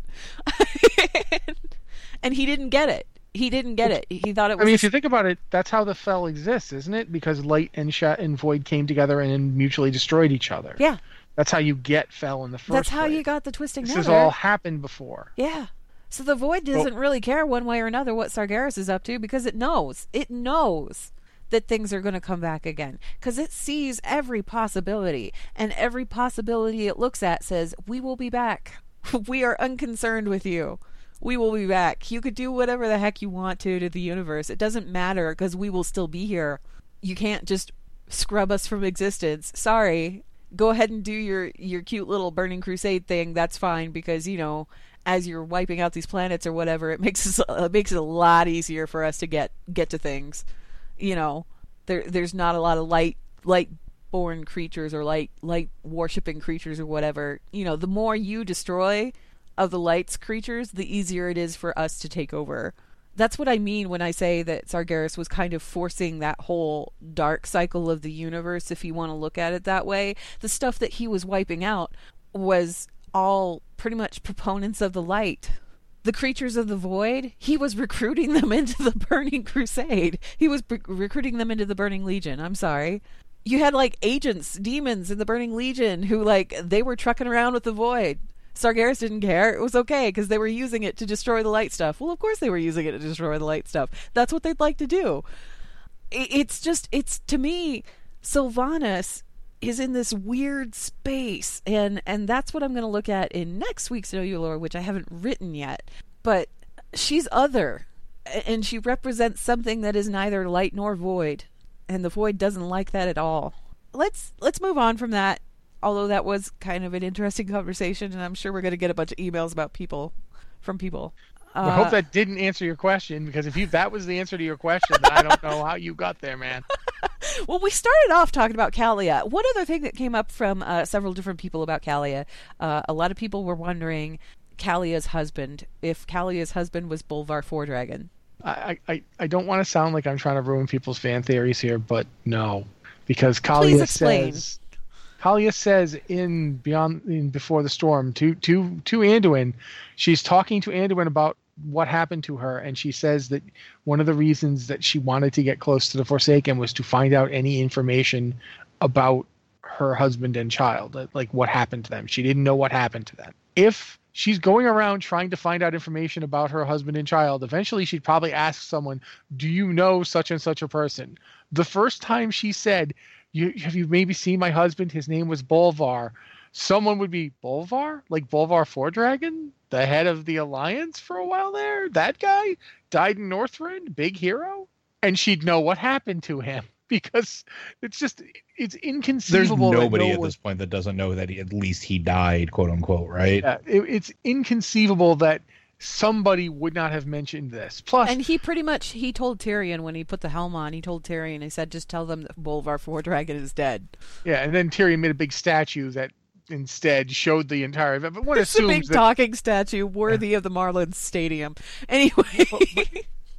[laughs] and he didn't get it. He didn't get it. He thought it was. I mean, if you think about it, that's how the fel exists, isn't it? Because light and sh- and void came together and mutually destroyed each other. Yeah. That's how you get Fel in the first. That's how place. you got the twisting This nether. has all happened before. Yeah. So the void doesn't really care one way or another what Sargeras is up to because it knows. It knows that things are going to come back again because it sees every possibility and every possibility it looks at says we will be back. [laughs] we are unconcerned with you. We will be back. You could do whatever the heck you want to to the universe. It doesn't matter because we will still be here. You can't just scrub us from existence. Sorry. Go ahead and do your your cute little burning crusade thing. That's fine because you know as you're wiping out these planets or whatever, it makes us, [laughs] it makes it a lot easier for us to get get to things. You know, there there's not a lot of light light born creatures or light light worshipping creatures or whatever. You know, the more you destroy of the light's creatures, the easier it is for us to take over. That's what I mean when I say that Sargeras was kind of forcing that whole dark cycle of the universe, if you want to look at it that way. The stuff that he was wiping out was all pretty much proponents of the light. The creatures of the void, he was recruiting them [laughs] into the Burning Crusade. He was b- recruiting them into the Burning Legion. I'm sorry. You had like agents, demons in the Burning Legion who, like, they were trucking around with the void. Sargeras didn't care. It was okay because they were using it to destroy the light stuff. Well, of course they were using it to destroy the light stuff. That's what they'd like to do. It's just, it's to me, Sylvanas is in this weird space, and and that's what I'm going to look at in next week's Know You Lore, which I haven't written yet. But she's other, and she represents something that is neither light nor void, and the void doesn't like that at all. Let's let's move on from that. Although that was kind of an interesting [laughs] conversation, and I'm sure we're going to get a bunch of emails about people from people. I Uh, hope that didn't answer your question because if you that was the answer to your question, I don't know how you got there, man. [laughs] Well, we started off talking about Calia. One other thing that came up from uh, several different people about Calia, uh, a lot of people were wondering Calia's husband, if Calia's husband was Bolvar Fordragon. I, I, I don't want to sound like I'm trying to ruin people's fan theories here, but no, because Calia says Calia says in Beyond in Before the Storm to to to Anduin, she's talking to Anduin about what happened to her, and she says that one of the reasons that she wanted to get close to the Forsaken was to find out any information about her husband and child, like- what happened to them. She didn't know what happened to them. If she's going around trying to find out information about her husband and child, eventually she'd probably ask someone, "Do you know such and such a person?" The first time she said, you, "Have you maybe seen my husband? His name was Bolvar." Someone would be Bolvar, like Bolvar Fordragon, the head of the Alliance for a while there. That guy died in Northrend, big hero, and she'd know what happened to him [laughs] because it's just it's There's inconceivable. that nobody no at one- this point that doesn't know that he, at least he died, quote unquote, right? Yeah, it, it's inconceivable that somebody would not have mentioned this. Plus, And he pretty much he told Tirion when he put the helm on. He told Tirion. He said, "Just tell them that Bolvar four Fordragon is dead." yeah, and then Tirion made a big statue that instead showed the entire event. But one It's a big that talking statue worthy of the Marlins Stadium. [laughs] Anyway,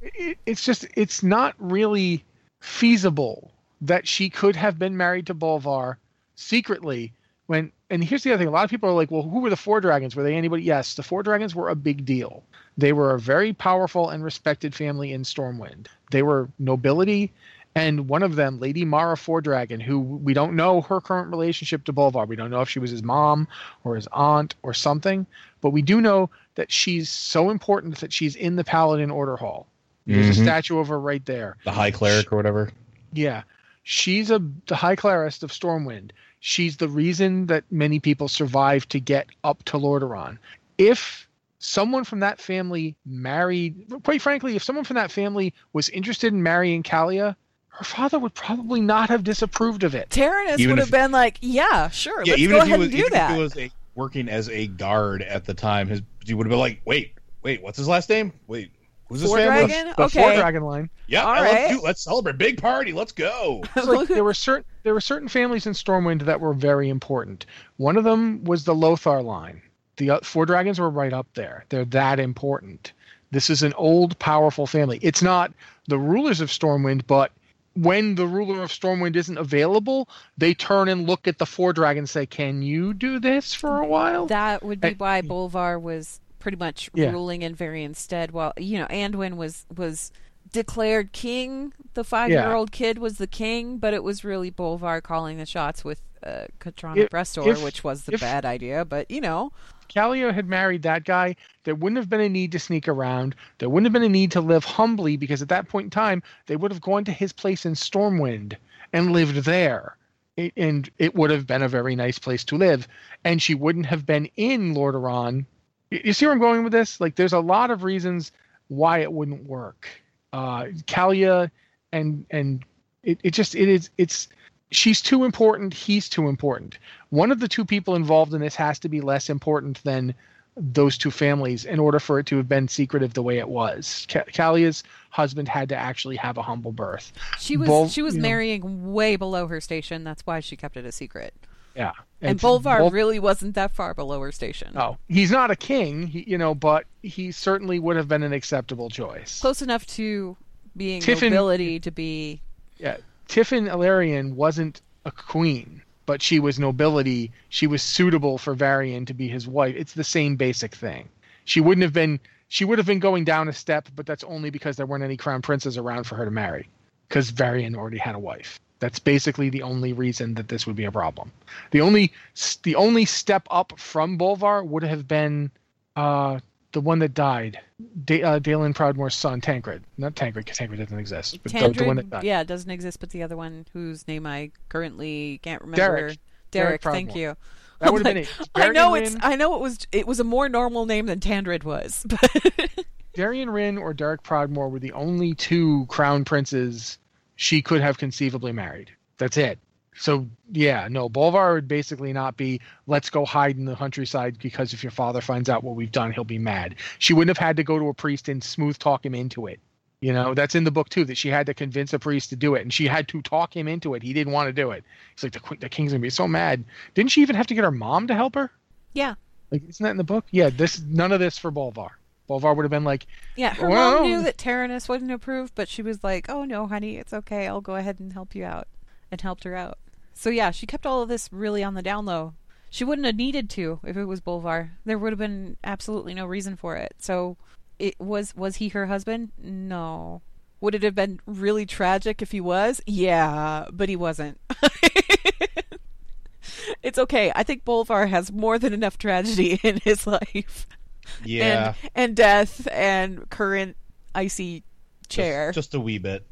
it, it's just it's not really feasible that she could have been married to Bolvar secretly when and here's the other thing a lot of people are like well who were the Fordragons were they anybody yes the Fordragons were a big deal they were a very powerful and respected family in stormwind they were nobility and one of them lady mara fordragon who we don't know her current relationship to bolvar we don't know if she was his mom or his aunt or something but we do know that she's so important that she's in the paladin order hall there's a Mhm. statue of her right there The high cleric or whatever. yeah. She's a the high clarist of Stormwind. She's the reason that many people survived to get up to Lordaeron. If someone from that family married quite frankly, if someone from that family was interested in marrying Calia, her father would probably not have disapproved of it. Terenas Even would have been like, "Yeah, sure, Yeah, let's even go if he ahead was and do even that." if he was a, working as a guard at the time, his he would have been like, wait, wait, what's his last name? Wait, who's his Four family? Dragon? The Okay. Four Dragon line. Yeah, All let's right. do let's celebrate big party. Let's go. [laughs] Like there were certain there were certain families in Stormwind that were very important. One of them was the Lothar line. The uh, Fordragons were right up there. They're that important. This is an old, powerful family. It's not the rulers of Stormwind, but when the ruler of Stormwind isn't available, they turn and look at the Fordragons and say, "Can you do this for a while?" That would be Uh, why Bolvar was pretty much Yeah. ruling in Varian's stead. While you know, Anduin was was declared king. The five year old kid was the king, but it was really Bolvar calling the shots with uh, Katrana Prestor, which was the if- bad idea. But you know, Calia had married that guy, there wouldn't have been a need to sneak around. There wouldn't have been a need to live humbly because at that point in time, they would have gone to his place in Stormwind and lived there. It, and it would have been a very nice place to live. And she wouldn't have been in Lordaeron. You you see where I'm going with this? Like, there's a lot of reasons why it wouldn't work. Uh, Calia and and it, it just it is it's she's too important he's too important one of the two people involved in this has to be less important than those two families in order for it to have been secretive the way it was Calia's husband had to actually have a humble birth she was Bol- she was you know. marrying way below her station. That's why she kept it a secret. yeah And It's- Bolvar Bol- really wasn't that far below her station. oh he's not a king he, you know but he certainly would have been an acceptable choice Close enough to being Tiffin- nobility to be yeah, Tiffin Ellerian wasn't a queen, but she was nobility. She was suitable for Varian to be his wife. It's the same basic thing. She wouldn't have been. She would have been going down a step, but that's only because there weren't any crown princes around for her to marry, because Varian already had a wife. That's basically the only reason that this would be a problem. The only the only step up from Bolvar would have been uh, the one that died, da- uh, Daelin Proudmoore's son, Tandred. Not Tandred, because Tandred doesn't exist. But the, the one that died. Yeah, it doesn't exist, but the other one whose name I currently can't remember. Derek. Derek, Derek thank you. That would have I'm been like, [laughs] it. I know Darian it's. I know it was. It was a more normal name than Tandred was, [laughs] but Darian Rin or Derek Proudmoore were the only two crown princes she could have conceivably married. That's it. So yeah, no, Bolvar would basically not be let's go hide in the countryside because if your father finds out what we've done, he'll be mad. She wouldn't have had to go to a priest and smooth talk him into it. You know, that's in the book too, that she had to convince a priest to do it, and she had to talk him into it. He didn't want to do it. He's like, the, the king's gonna be so mad. Didn't she even have to get her mom to help her? yeah, Like, isn't that in the book? Yeah, this none of this for Bolvar. Bolvar would have been like, yeah. Her Well- mom knew that Terenas wouldn't approve, but she was like, "Oh no, honey, it's okay. I'll go ahead and help you out," and helped her out. So yeah, she kept all of this really on the down low. She wouldn't have needed to if it was Bolvar. There would have been absolutely no reason for it. So, it was was he her husband? No. Would it have been really tragic if he was? Yeah, but he wasn't. [laughs] it's okay. I think Bolvar has more than enough tragedy [laughs] in his life. Yeah, And, and death and current icy chair. just, just a wee bit.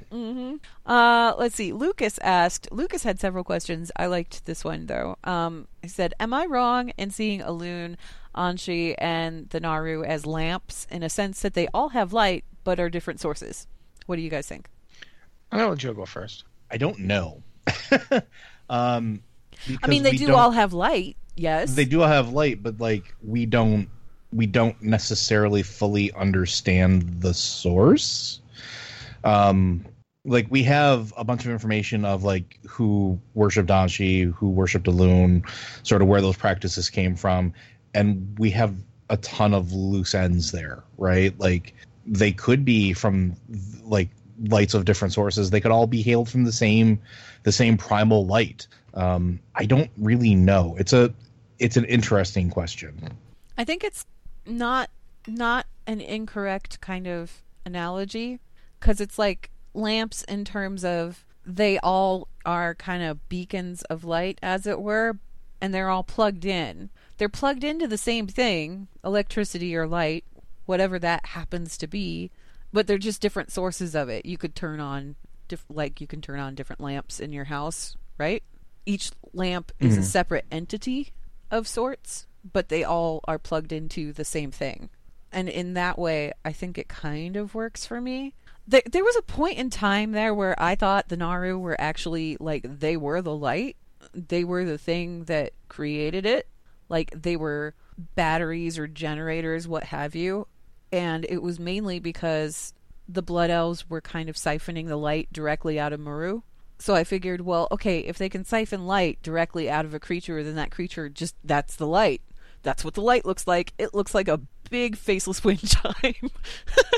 Uh, let's see. Lucas asked. Lucas had several questions. I liked this one though. Um, he said, "Am I wrong in seeing Elune, An'she, and the Naaru as lamps in a sense that they all have light but are different sources? What do you guys think?" I'm gonna let Joe go first. I don't know. [laughs] um, I mean, they do all have light. Yes. They do all have light, but like we don't we don't necessarily fully understand the source. Um like we have a bunch of information of like who worshipped An'she, who worshipped Elune, sort of where those practices came from, and we have a ton of loose ends there, right? Like they could be from like lights of different sources. They could all be hailed from the same the same primal light. Um, I don't really know. It's a it's an interesting question. I think it's not not an incorrect kind of analogy because it's like lamps in terms of they all are kind of beacons of light as it were and they're all plugged in. They're plugged into the same thing, electricity or light, whatever that happens to be, but they're just different sources of it. You could turn on diff- like you can turn on different lamps in your house, right? Each lamp is a mm-hmm. separate entity of sorts, but they all are plugged into the same thing. And in that way, I think it kind of works for me. There, there was a point in time there where I thought the Naaru were actually like they were the light. They were the thing that created it. Like they were batteries or generators, what have you. And it was mainly because the Blood Elves were kind of siphoning the light directly out of M'uru. So I figured, well, okay, if they can siphon light directly out of a creature, then that creature just that's the light. That's what the light looks like. It looks like a big faceless wind chime.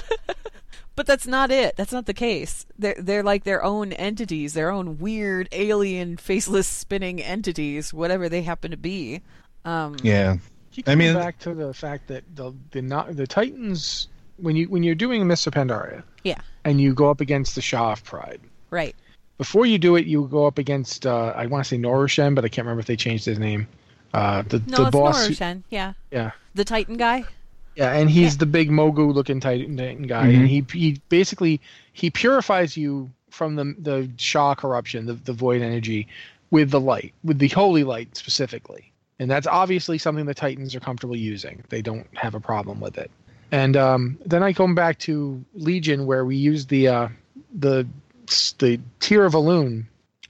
[laughs] but that's not it. That's not the case. They're they're like their own entities, their own weird alien faceless spinning entities, whatever they happen to be. Um, Yeah. I mean- back to the fact that the the not, the Titans when you when you're doing Mists of Pandaria yeah, and you go up against the Sha of Pride, right. before you do it, you go up against uh, I want to say Norushen, but I can't remember if they changed his name. Uh, the No, the it's boss. Norushen. Yeah. Yeah. The Titan guy. Yeah, and he's the big Mogu looking Titan Titan guy, Mhm. and he he basically he purifies you from the the Sha corruption, the the void energy, with the light, with the holy light specifically, and that's obviously something the Titans are comfortable using. They don't have a problem with it. And um, then I come back to Legion, where we use the uh, the the tear of Elune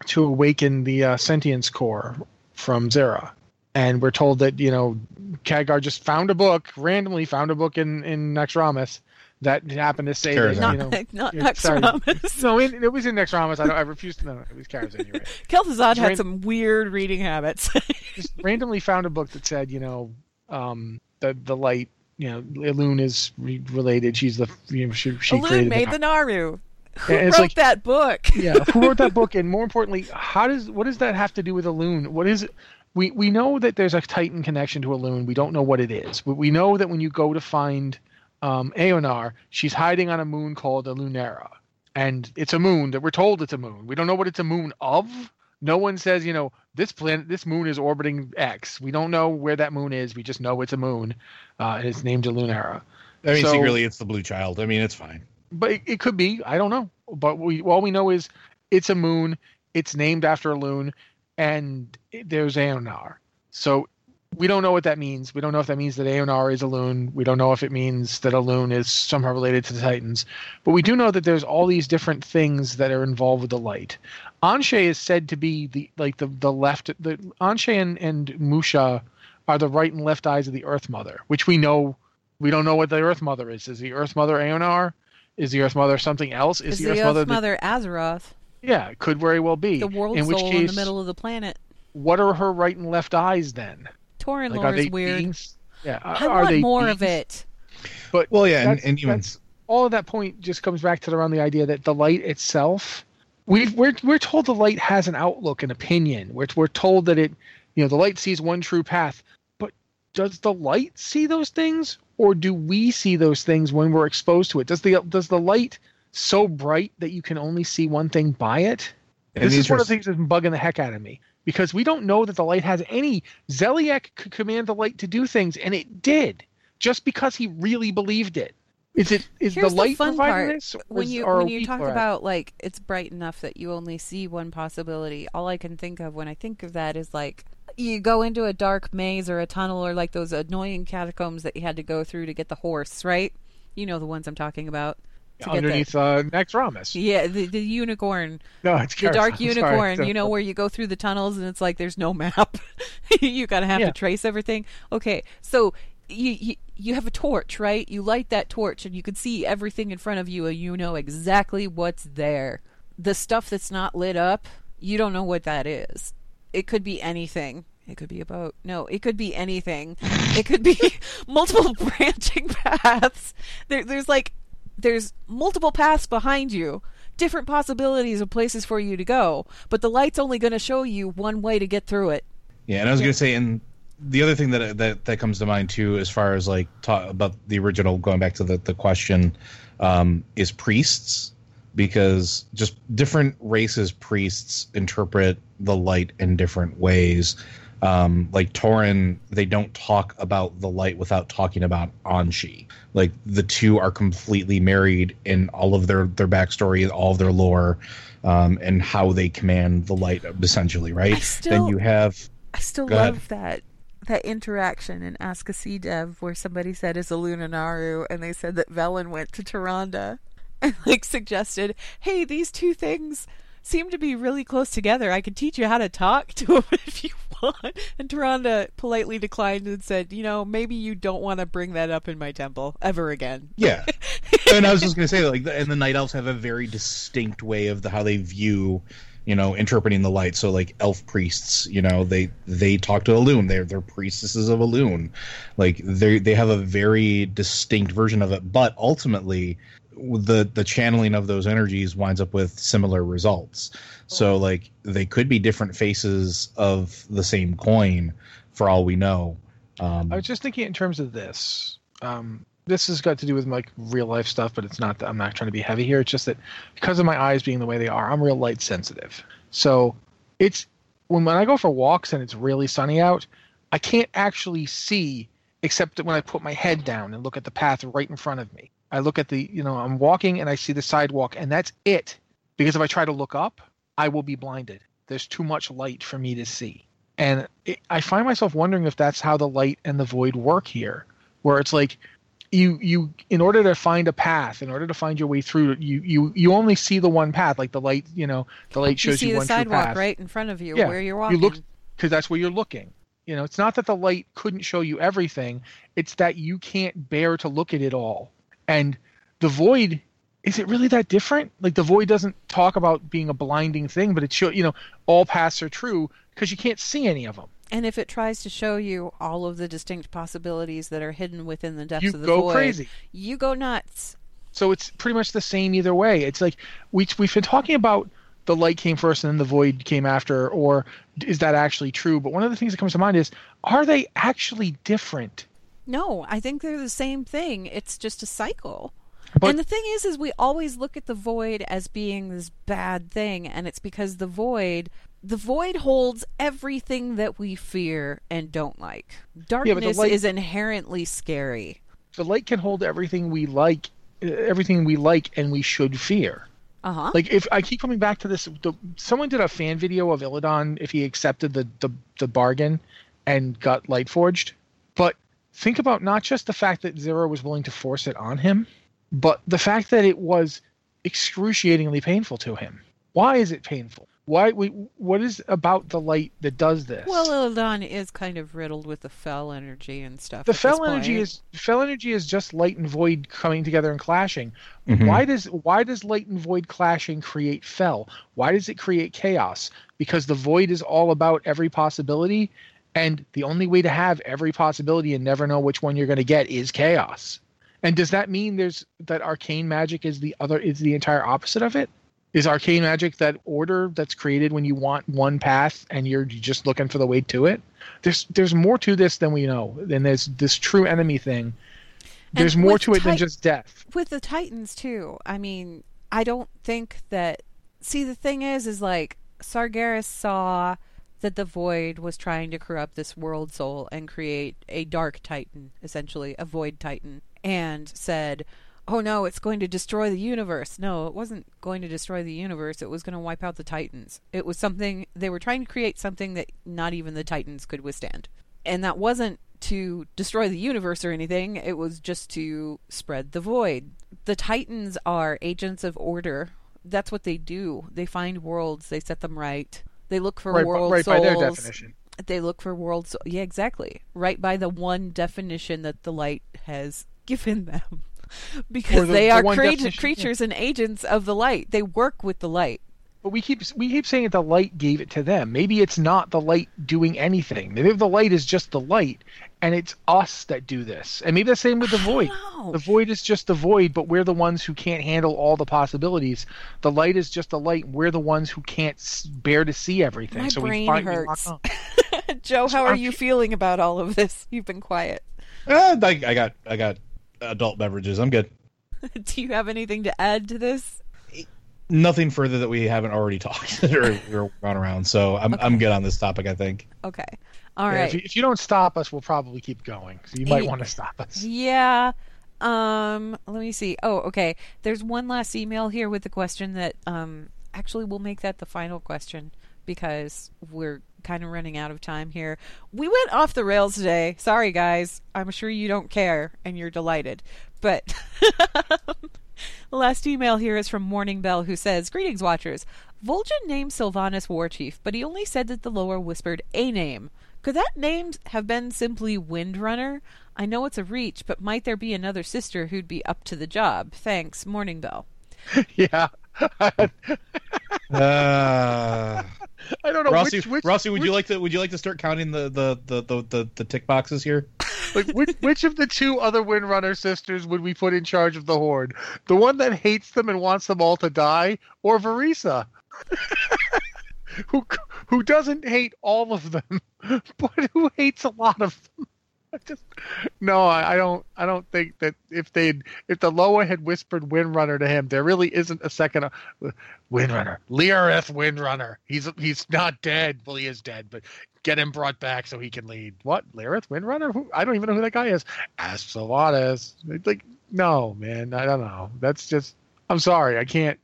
to awaken the uh, sentience core from Xe'ra, and we're told that you know Khadgar just found a book randomly found a book in in Naxxramas that happened to say that, Karazhan. you Not, know. not [laughs] yeah, No, it, it was in Naxxramas. I don't. I refuse to know. It was Karazhan. You're right. Kel'Thuzad had Ran- some weird reading habits. [laughs] Just randomly found a book that said, you know, um, the the light. You know, Elune is re- related. She's the you know, she, she Elune created made the Naaru. Who Yeah, wrote like- that book? yeah who wrote that book and more importantly how does what does that have to do with Elune? what is it we we know that there's a titan connection to Elune. we don't know what it is but we know that when you go to find um Eonar she's hiding on a moon called Elunaria. and it's a moon that we're told it's a moon we don't know what it's a moon of no one says you know this planet this moon is orbiting x we don't know where that moon is we just know it's a moon uh, and it's named Elunaria. I mean, So- secretly, it's the blue child. I mean, it's fine. but it, it could be. I don't know. But we all we know is it's a moon. It's named after Elune, and there's Eonar. So we don't know what that means. We don't know if that means that Eonar is Elune. We don't know if it means that Elune is somehow related to the Titans. But we do know that there's all these different things that are involved with the light. An'she is said to be the like the the left. The An'she and, and Mu'sha are the right and left eyes of the Earth Mother, which we know. We don't know what the Earth Mother is. Is the Earth Mother Eonar? Is the Earth Mother something else? Is, Is the, the Earth, Earth Mother? Mother, the- Azeroth, yeah, it could very well be. the world in which soul case, in the middle of the planet? what are her right and left eyes then? Tauren Like, lore is weird. beings? Yeah, I are want they more of it. But Well, yeah, and, that's, and even that's all of that point just comes back to around the idea that the light itself, we we're we're told the light has an outlook, an opinion. We're we're told that it, you know, the light sees one true path. But does the light see those things, or do we see those things when we're exposed to it? Does the does the light so bright that you can only see one thing by it? And this is one of the things that's been bugging the heck out of me because we don't know that the light has any. Zeliek could command the light to do things, and it did, just because he really believed it. Is it is Here's the light fun providing part. this? or when is- you or when you we talk about like it's bright enough that you only see one possibility all i can think of when i think of that is like you go into a dark maze or a tunnel or like those annoying catacombs that you had to go through to get the horse right you know the ones i'm talking about get the- underneath uh, Naxxramas. yeah the, the unicorn. No, it's the dark Karazhan, sorry. unicorn you know where you go through the tunnels and it's like there's no map. [laughs] You gotta have Yeah. to trace everything. Okay so you, you you have a torch right? You light that torch and you can see everything in front of you and you know exactly what's there. The stuff that's not lit up you don't know what that is. It could be anything. It could be a boat. No it could be anything. It could be [laughs] multiple [laughs] branching paths. There, there's like there's multiple paths behind you different possibilities of places for you to go but the light's only going to show you one way to get through it Yeah, and I was gonna say, and the other thing that that that comes to mind too, as far as like talk about the original, going back to the the question, um, is priests because just different races priests interpret the light in different ways. Um, like Tauren, they don't talk about the light without talking about An'she. Like the two are completely married in all of their their backstory, all of their lore, um, and how they command the light, essentially. Right? Still- then you have I still Go ahead. love that that interaction in Ask a Sea Dev where somebody said is a Lunanaru and they said that Velen went to Tyrande [laughs] and like suggested, hey, these two things seem to be really close together. I could teach you how to talk [laughs] to them if you want. And Tyrande politely declined and said, you know, maybe you don't want to bring that up in my temple ever again. Yeah, [laughs] and I was just gonna say like, and the night elves have a very distinct way of the, how they view, you know, interpreting the light. So like elf priests, you know, they they talk to Elune. They're they're priestesses of Elune. Like they they have a very distinct version of it. But ultimately, the the channeling of those energies winds up with similar results. So like they could be different faces of the same coin, for all we know. Um, I was just thinking in terms of this. Um, this has got to do with like real life stuff, but it's not that I'm not trying to be heavy here. It's just that because of my eyes being the way they are, I'm real light sensitive. So it's when when I go for walks and it's really sunny out, I can't actually see except when I put my head down and look at the path right in front of me. I look at the, you know, I'm walking and I see the sidewalk and that's it. Because if I try to look up, I will be blinded. There's too much light for me to see. And it, I find myself wondering if that's how the light and the void work here, where it's like you you in order to find a path, in order to find your way through, you you you only see the one path, like the light, you know, the light You shows see you, the one sidewalk path. right in front of you Yeah, where you're walking. you look- because that's where you're looking. You know, it's not that the light couldn't show you everything; it's that you can't bear to look at it all. And the void, is it really that different? Like the void doesn't talk about being a blinding thing, but it show you know all paths are true because you can't see any of them. And if it tries to show you all of the distinct possibilities that are hidden within the depths You of the go void, crazy. you go nuts. So it's pretty much the same either way. It's like we we've been talking about the light came first and then the void came after, or is that actually true? But one of the things that comes to mind is, are they actually different? No, I think they're the same thing. It's just a cycle. But- and the thing is, is we always look at the void as being this bad thing, and it's because the void, the void holds everything that we fear and don't like. Darkness light- is inherently scary. The light can hold everything we like, everything we like, and we should fear. Uh huh. Like if I keep coming back to this, the, someone did a fan video of Illidan if he accepted the, the the bargain and got light forged. But think about not just the fact that Xe'ra was willing to force it on him, but the fact that it was excruciatingly painful to him. Why is it painful? Why? we- What is about the light that does this? Well, Illidan is kind of riddled with the fel energy and stuff. the fel energy point. is fel energy is just light and void coming together and clashing. Mhm. Why does why does light and void clashing create fel? Why does it create chaos? Because the void is all about every possibility, and the only way to have every possibility and never know which one you're going to get is chaos. And does that mean there's that arcane magic is the other is the entire opposite of it? Is arcane magic that order that's created when you want one path and you're just looking for the way to it? There's there's more to this than we know. And there's this true enemy thing. There's more to it than just death. with the Titans too. I mean, I don't think that. See, the thing is, is like Sargeras saw that the Void was trying to corrupt this world soul and create a dark Titan, essentially a Void Titan, and said, "Oh no, it's going to destroy the universe." No, it wasn't going to destroy the universe. It was going to wipe out the Titans. It was something they were trying to create something that not even the Titans could withstand, and that wasn't to destroy the universe or anything. It was just to spread the void. The Titans are agents of order. That's what they do. They find worlds. They set them right. They look for right, world right souls. by their definition. They look for world soul. Yeah, exactly. Right by the one definition that the light has [laughs] given them. because the- they are one creat- definition, yeah. creatures and agents of the light. They work with the light. But we keep we keep saying that the light gave it to them. Maybe it's not the light doing anything. Maybe the light is just the light, and it's us that do this. And maybe the same with the void. The void is just the void, but we're the ones who can't handle all the possibilities. The light is just the light. And we're the ones who can't bear to see everything. My so brain we find hurts. lock on. [laughs] Joe, how are I'm- you feeling about all of this? You've been quiet. Uh, I, I got I got adult beverages. I'm good. [laughs] Do you have anything to add to this? Nothing further that we haven't already talked [laughs] or, [laughs] or gone around. So I'm I'm good on this topic. I think. Okay. All right. Yeah, if, you, if you don't stop us, we'll probably keep going. So you might want to stop us. Yeah. Um, let me see. Oh, okay. There's one last email here with the question that um actually we'll make that the final question because we're kind of running out of time here. We went off the rails today. Sorry guys. I'm sure you don't care and you're delighted. But [laughs] the last email here is from Morning Bell who says, "Greetings watchers. Vol'jin named Sylvanas war chief, but he only said that the Loa whispered a name. Could that name have been simply Windrunner? I know it's a reach, but might there be another sister who'd be up to the job? Thanks, Morning Bell. [laughs] yeah. [laughs] I Uh, don't know Rossi, which, which Rossi, would which, you like to would you like to start counting the the the the, the, the tick boxes here? Like which, which of the two other Windrunner sisters would we put in charge of the Horde? The one that hates them and wants them all to die, or Vereesa, [laughs] who who doesn't hate all of them, [laughs] but who hates a lot of them? Just, no, I, I don't. I don't think that if they if the Loa had whispered Windrunner to him, there really isn't a second. uh, Windrunner, Lirath Windrunner. He's he's not dead. Well, he is dead, but get him brought back so he can lead. What Lirath Windrunner? Who? I don't even know who that guy is. Ask Like, no, man. I don't know. That's just. I'm sorry. I can't.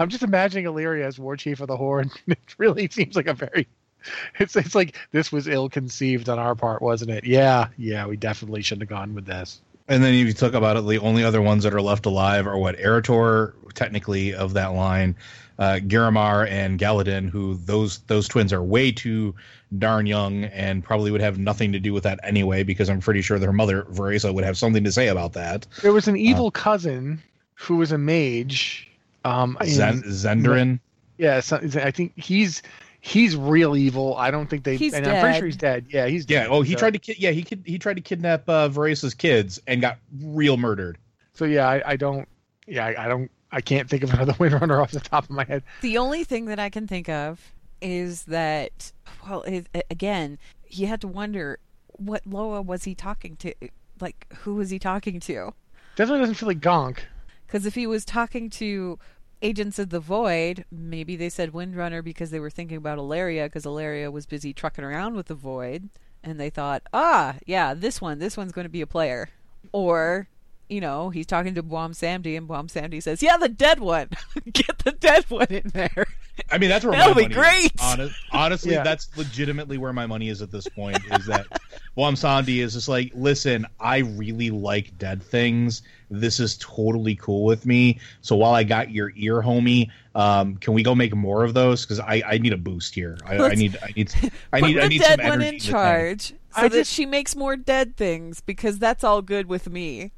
I'm just imagining Alleria as war chief of the Horde. [laughs] It really seems like a very [laughs] it's it's like this was ill conceived on our part, wasn't it? Yeah, yeah, we definitely shouldn't have gone with this. And then if you talk about it, the only other ones that are left alive are what Arator, technically of that line, uh, Giramar and Galadin, who those those twins are way too darn young and probably would have nothing to do with that anyway, because I'm pretty sure their mother Vereesa would have something to say about that. There was an evil cousin who was a mage. Um, Zen- Zendarin. yeah, so, I think he's he's real evil. I don't think they. He's and I'm pretty sure he's dead. Yeah, he's Yeah. dead. Oh, he so, tried to. Ki- yeah, he kid- he tried to kidnap uh, Vereesa's kids and got real murdered. So yeah, I, I don't. Yeah, I, I don't. I can't think of another [laughs] Windrunner off the top of my head. The only thing that I can think of is that, well, it, again, you had to wonder what Loa was he talking to? Like, who was he talking to? Definitely doesn't feel like Gonk. Because if he was talking to Agents of the Void, maybe they said Windrunner because they were thinking about Alleria because Alleria was busy trucking around with the Void, and they thought, ah, yeah, this one, this one's going to be a player. Or, you know, he's talking to Bwonsamdi, and Bwonsamdi says, yeah, the dead one. [laughs] Get the dead one in there. I mean, that's where That'll [laughs] my be great. Is. Honest, honestly, Yeah. that's legitimately where my money is at this point. Is that [laughs] Bwonsamdi is just like, listen, I really like dead things. This is totally cool with me. So while I got your ear, homie, um, can we go make more of those? Because I, I need a boost here. I, I Let's- need I need I Put need the I need dead some one in this thing. charge so I that just- she makes more dead things because that's all good with me.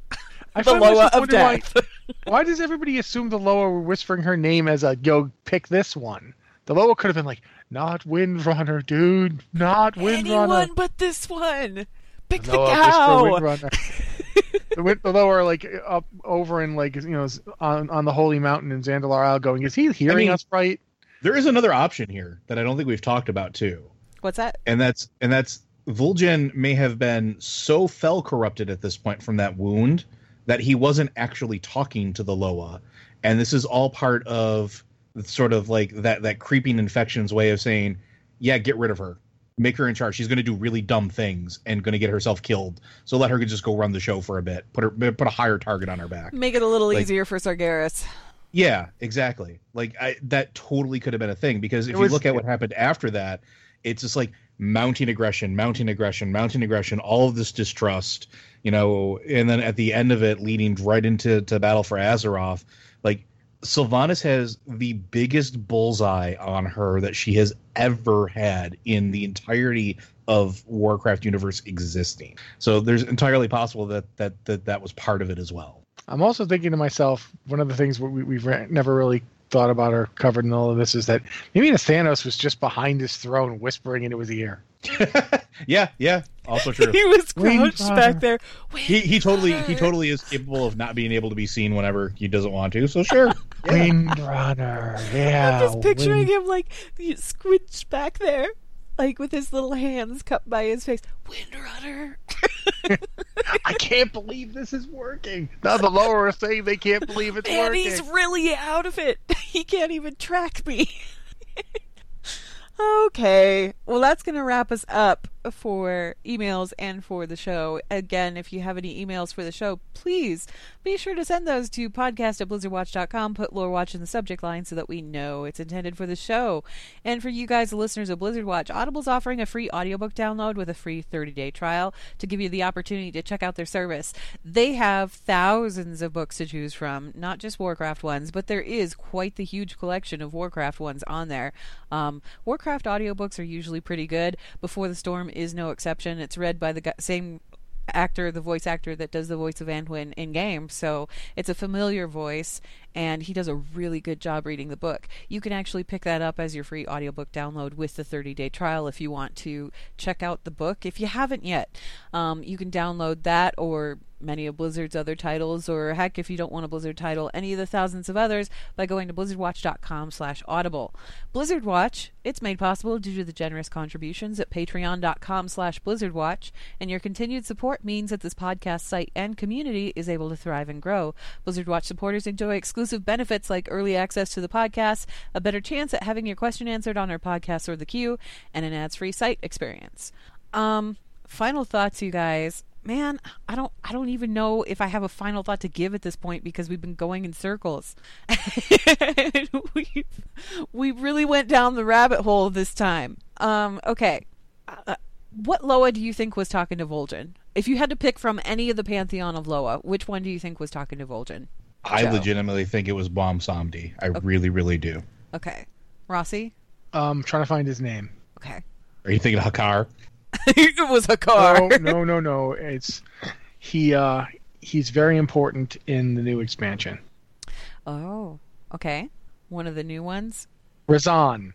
I the find Loa of wondering why- death. [laughs] Why does everybody assume the Loa were whispering her name as a yo pick this one? The Loa could have been like, not Windrunner, dude, not Windrunner. Anyone but this one. Pick the Loa cow. [laughs] Windrunner. the, Wind- the Loa are like up over in like you know on on the holy mountain in Zandalar Isle, going, is he hearing mean- us right? There is another option here that I don't think we've talked about too. What's that? and that's and that's Vol'jin may have been so fel corrupted at this point from that wound that he wasn't actually talking to the Loa, and this is all part of sort of like that that creeping infections way of saying, yeah, get rid of her, make her in charge. She's going to do really dumb things and going to get herself killed. So let her just go run the show for a bit. Put her put a higher target on her back. Make it a little Like- easier for Sargeras. Yeah, exactly. Like I, that totally could have been a thing because if It you look at what happened after that, it's just like mounting aggression, mounting aggression, mounting aggression, all of this distrust, you know, and then at the end of it, leading right into to battle for Azeroth, like Sylvanas has the biggest bullseye on her that she has ever had in the entirety of Warcraft universe existing. So there's entirely possible that that that, that was part of it as well. I'm also thinking to myself, one of the things we, we've never really thought about or covered in all of this is that maybe Nathanos was just behind his throne whispering into his ear. [laughs] yeah, yeah, also true. [laughs] he was crouched back there. he he totally he totally is capable of not being able to be seen whenever he doesn't want to. So sure. [laughs] Windrunner, yeah. I'm just picturing Wind- him like he squished back there, like with his little hands cupped by his face. Windrunner. [laughs] I can't believe this is working. Now the Loa are saying they can't believe it's Man, working. he's really out of it. [laughs] He can't even track me. [laughs] okay. Well, that's going to wrap us up for emails and for the show. Again, if you have any emails for the show, please be sure to send those to podcast at blizzardwatch.com. Put Lore Watch in the subject line so that we know it's intended for the show. And for you guys, the listeners of Blizzard Watch, Audible's offering a free audiobook download with a free 30 day trial to give you the opportunity to check out their service. They have thousands of books to choose from, not just Warcraft ones, but there is quite the huge collection of Warcraft ones on there. Um, Warcraft audiobooks are usually pretty good. Before the Storm is no exception. It's read by the same actor, the voice actor that does the voice of Anduin in game. So it's a familiar voice, and he does a really good job reading the book. You can actually pick that up as your free audiobook download with the 30 day trial if you want to check out the book. If you haven't yet, um, you can download that or many of Blizzard's other titles, or heck, if you don't want a Blizzard title, any of the thousands of others by going to blizzardwatch.com slash audible. Blizzard Watch, it's made possible due to the generous contributions at patreon.com slash blizzardwatch, and your continued support means that this podcast site and community is able to thrive and grow. Blizzard Watch supporters enjoy exclusive benefits like early access to the podcast, a better chance at having your question answered on our podcast or the queue, and an ads-free site experience. Um, final thoughts, you guys man, I don't I don't even know if I have a final thought to give at this point because we've been going in circles. [laughs] we we really went down the rabbit hole this time. Um, okay. Uh, what Loa do you think was talking to Vol'jin? If you had to pick from any of the pantheon of Loa, which one do you think was talking to Vol'jin? I Joe. legitimately think it was Bwonsamdi. I okay. really, really do. Okay. Rossi? Um, trying to find his name. Okay. Are you thinking Hakkar? [laughs] it was a car. No, no, no, no. It's he. uh He's very important in the new expansion. Oh, okay. One of the new ones. Rezan.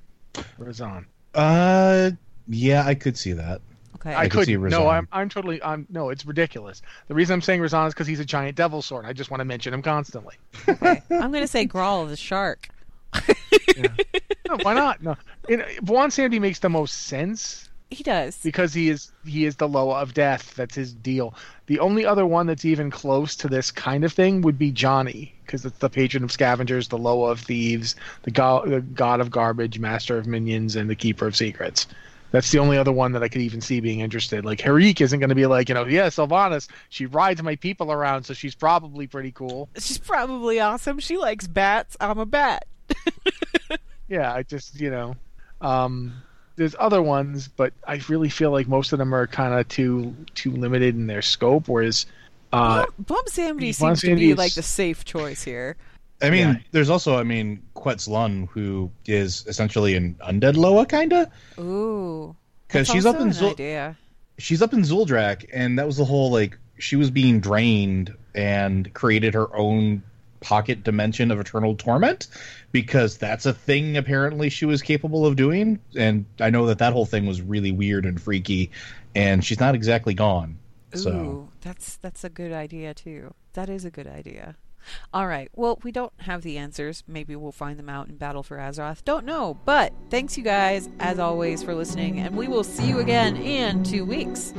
Rezan. Uh, yeah, I could see that. Okay. I, I could see Rezan. No, I'm, I'm totally. I'm no. It's ridiculous. The reason I'm saying Rezan is because he's a giant devil sword. I just want to mention him constantly. Okay. I'm going to say Gral the shark. yeah. No, why not? No, Bwonsamdi makes the most sense he does because he is he is the Loa of death. That's his deal. The only other one that's even close to this kind of thing would be Jani, because it's the patron of scavengers, the Loa of thieves, the god, the god of garbage, master of minions, and the keeper of secrets. That's the only other one that I could even see being interested. Like Hir'eek isn't going to be like, you know, yeah, Sylvanas, she rides my people around, so she's probably pretty cool. She's probably awesome. She likes bats. I'm a bat. [laughs] yeah, I just, you know, um, there's other ones, but I really feel like most of them are kind of too too limited in their scope. Whereas, uh, Bwonsamdi seems to be like the safe choice here. I mean, yeah. there's also, I mean, Quetz who is essentially an undead Loa, kinda. Ooh, because she's up in Zul- idea. she's up in Zul'Drak, and that was the whole like she was being drained and created her own pocket dimension of eternal torment because that's a thing apparently she was capable of doing and i know that that whole thing was really weird and freaky and she's not exactly gone Ooh, so that's that's a good idea too that is a good idea all right. Well, we don't have the answers. Maybe we'll find them out in Battle for Azeroth. Don't know. But thanks, you guys, as always, for listening, and we will see you again in two weeks.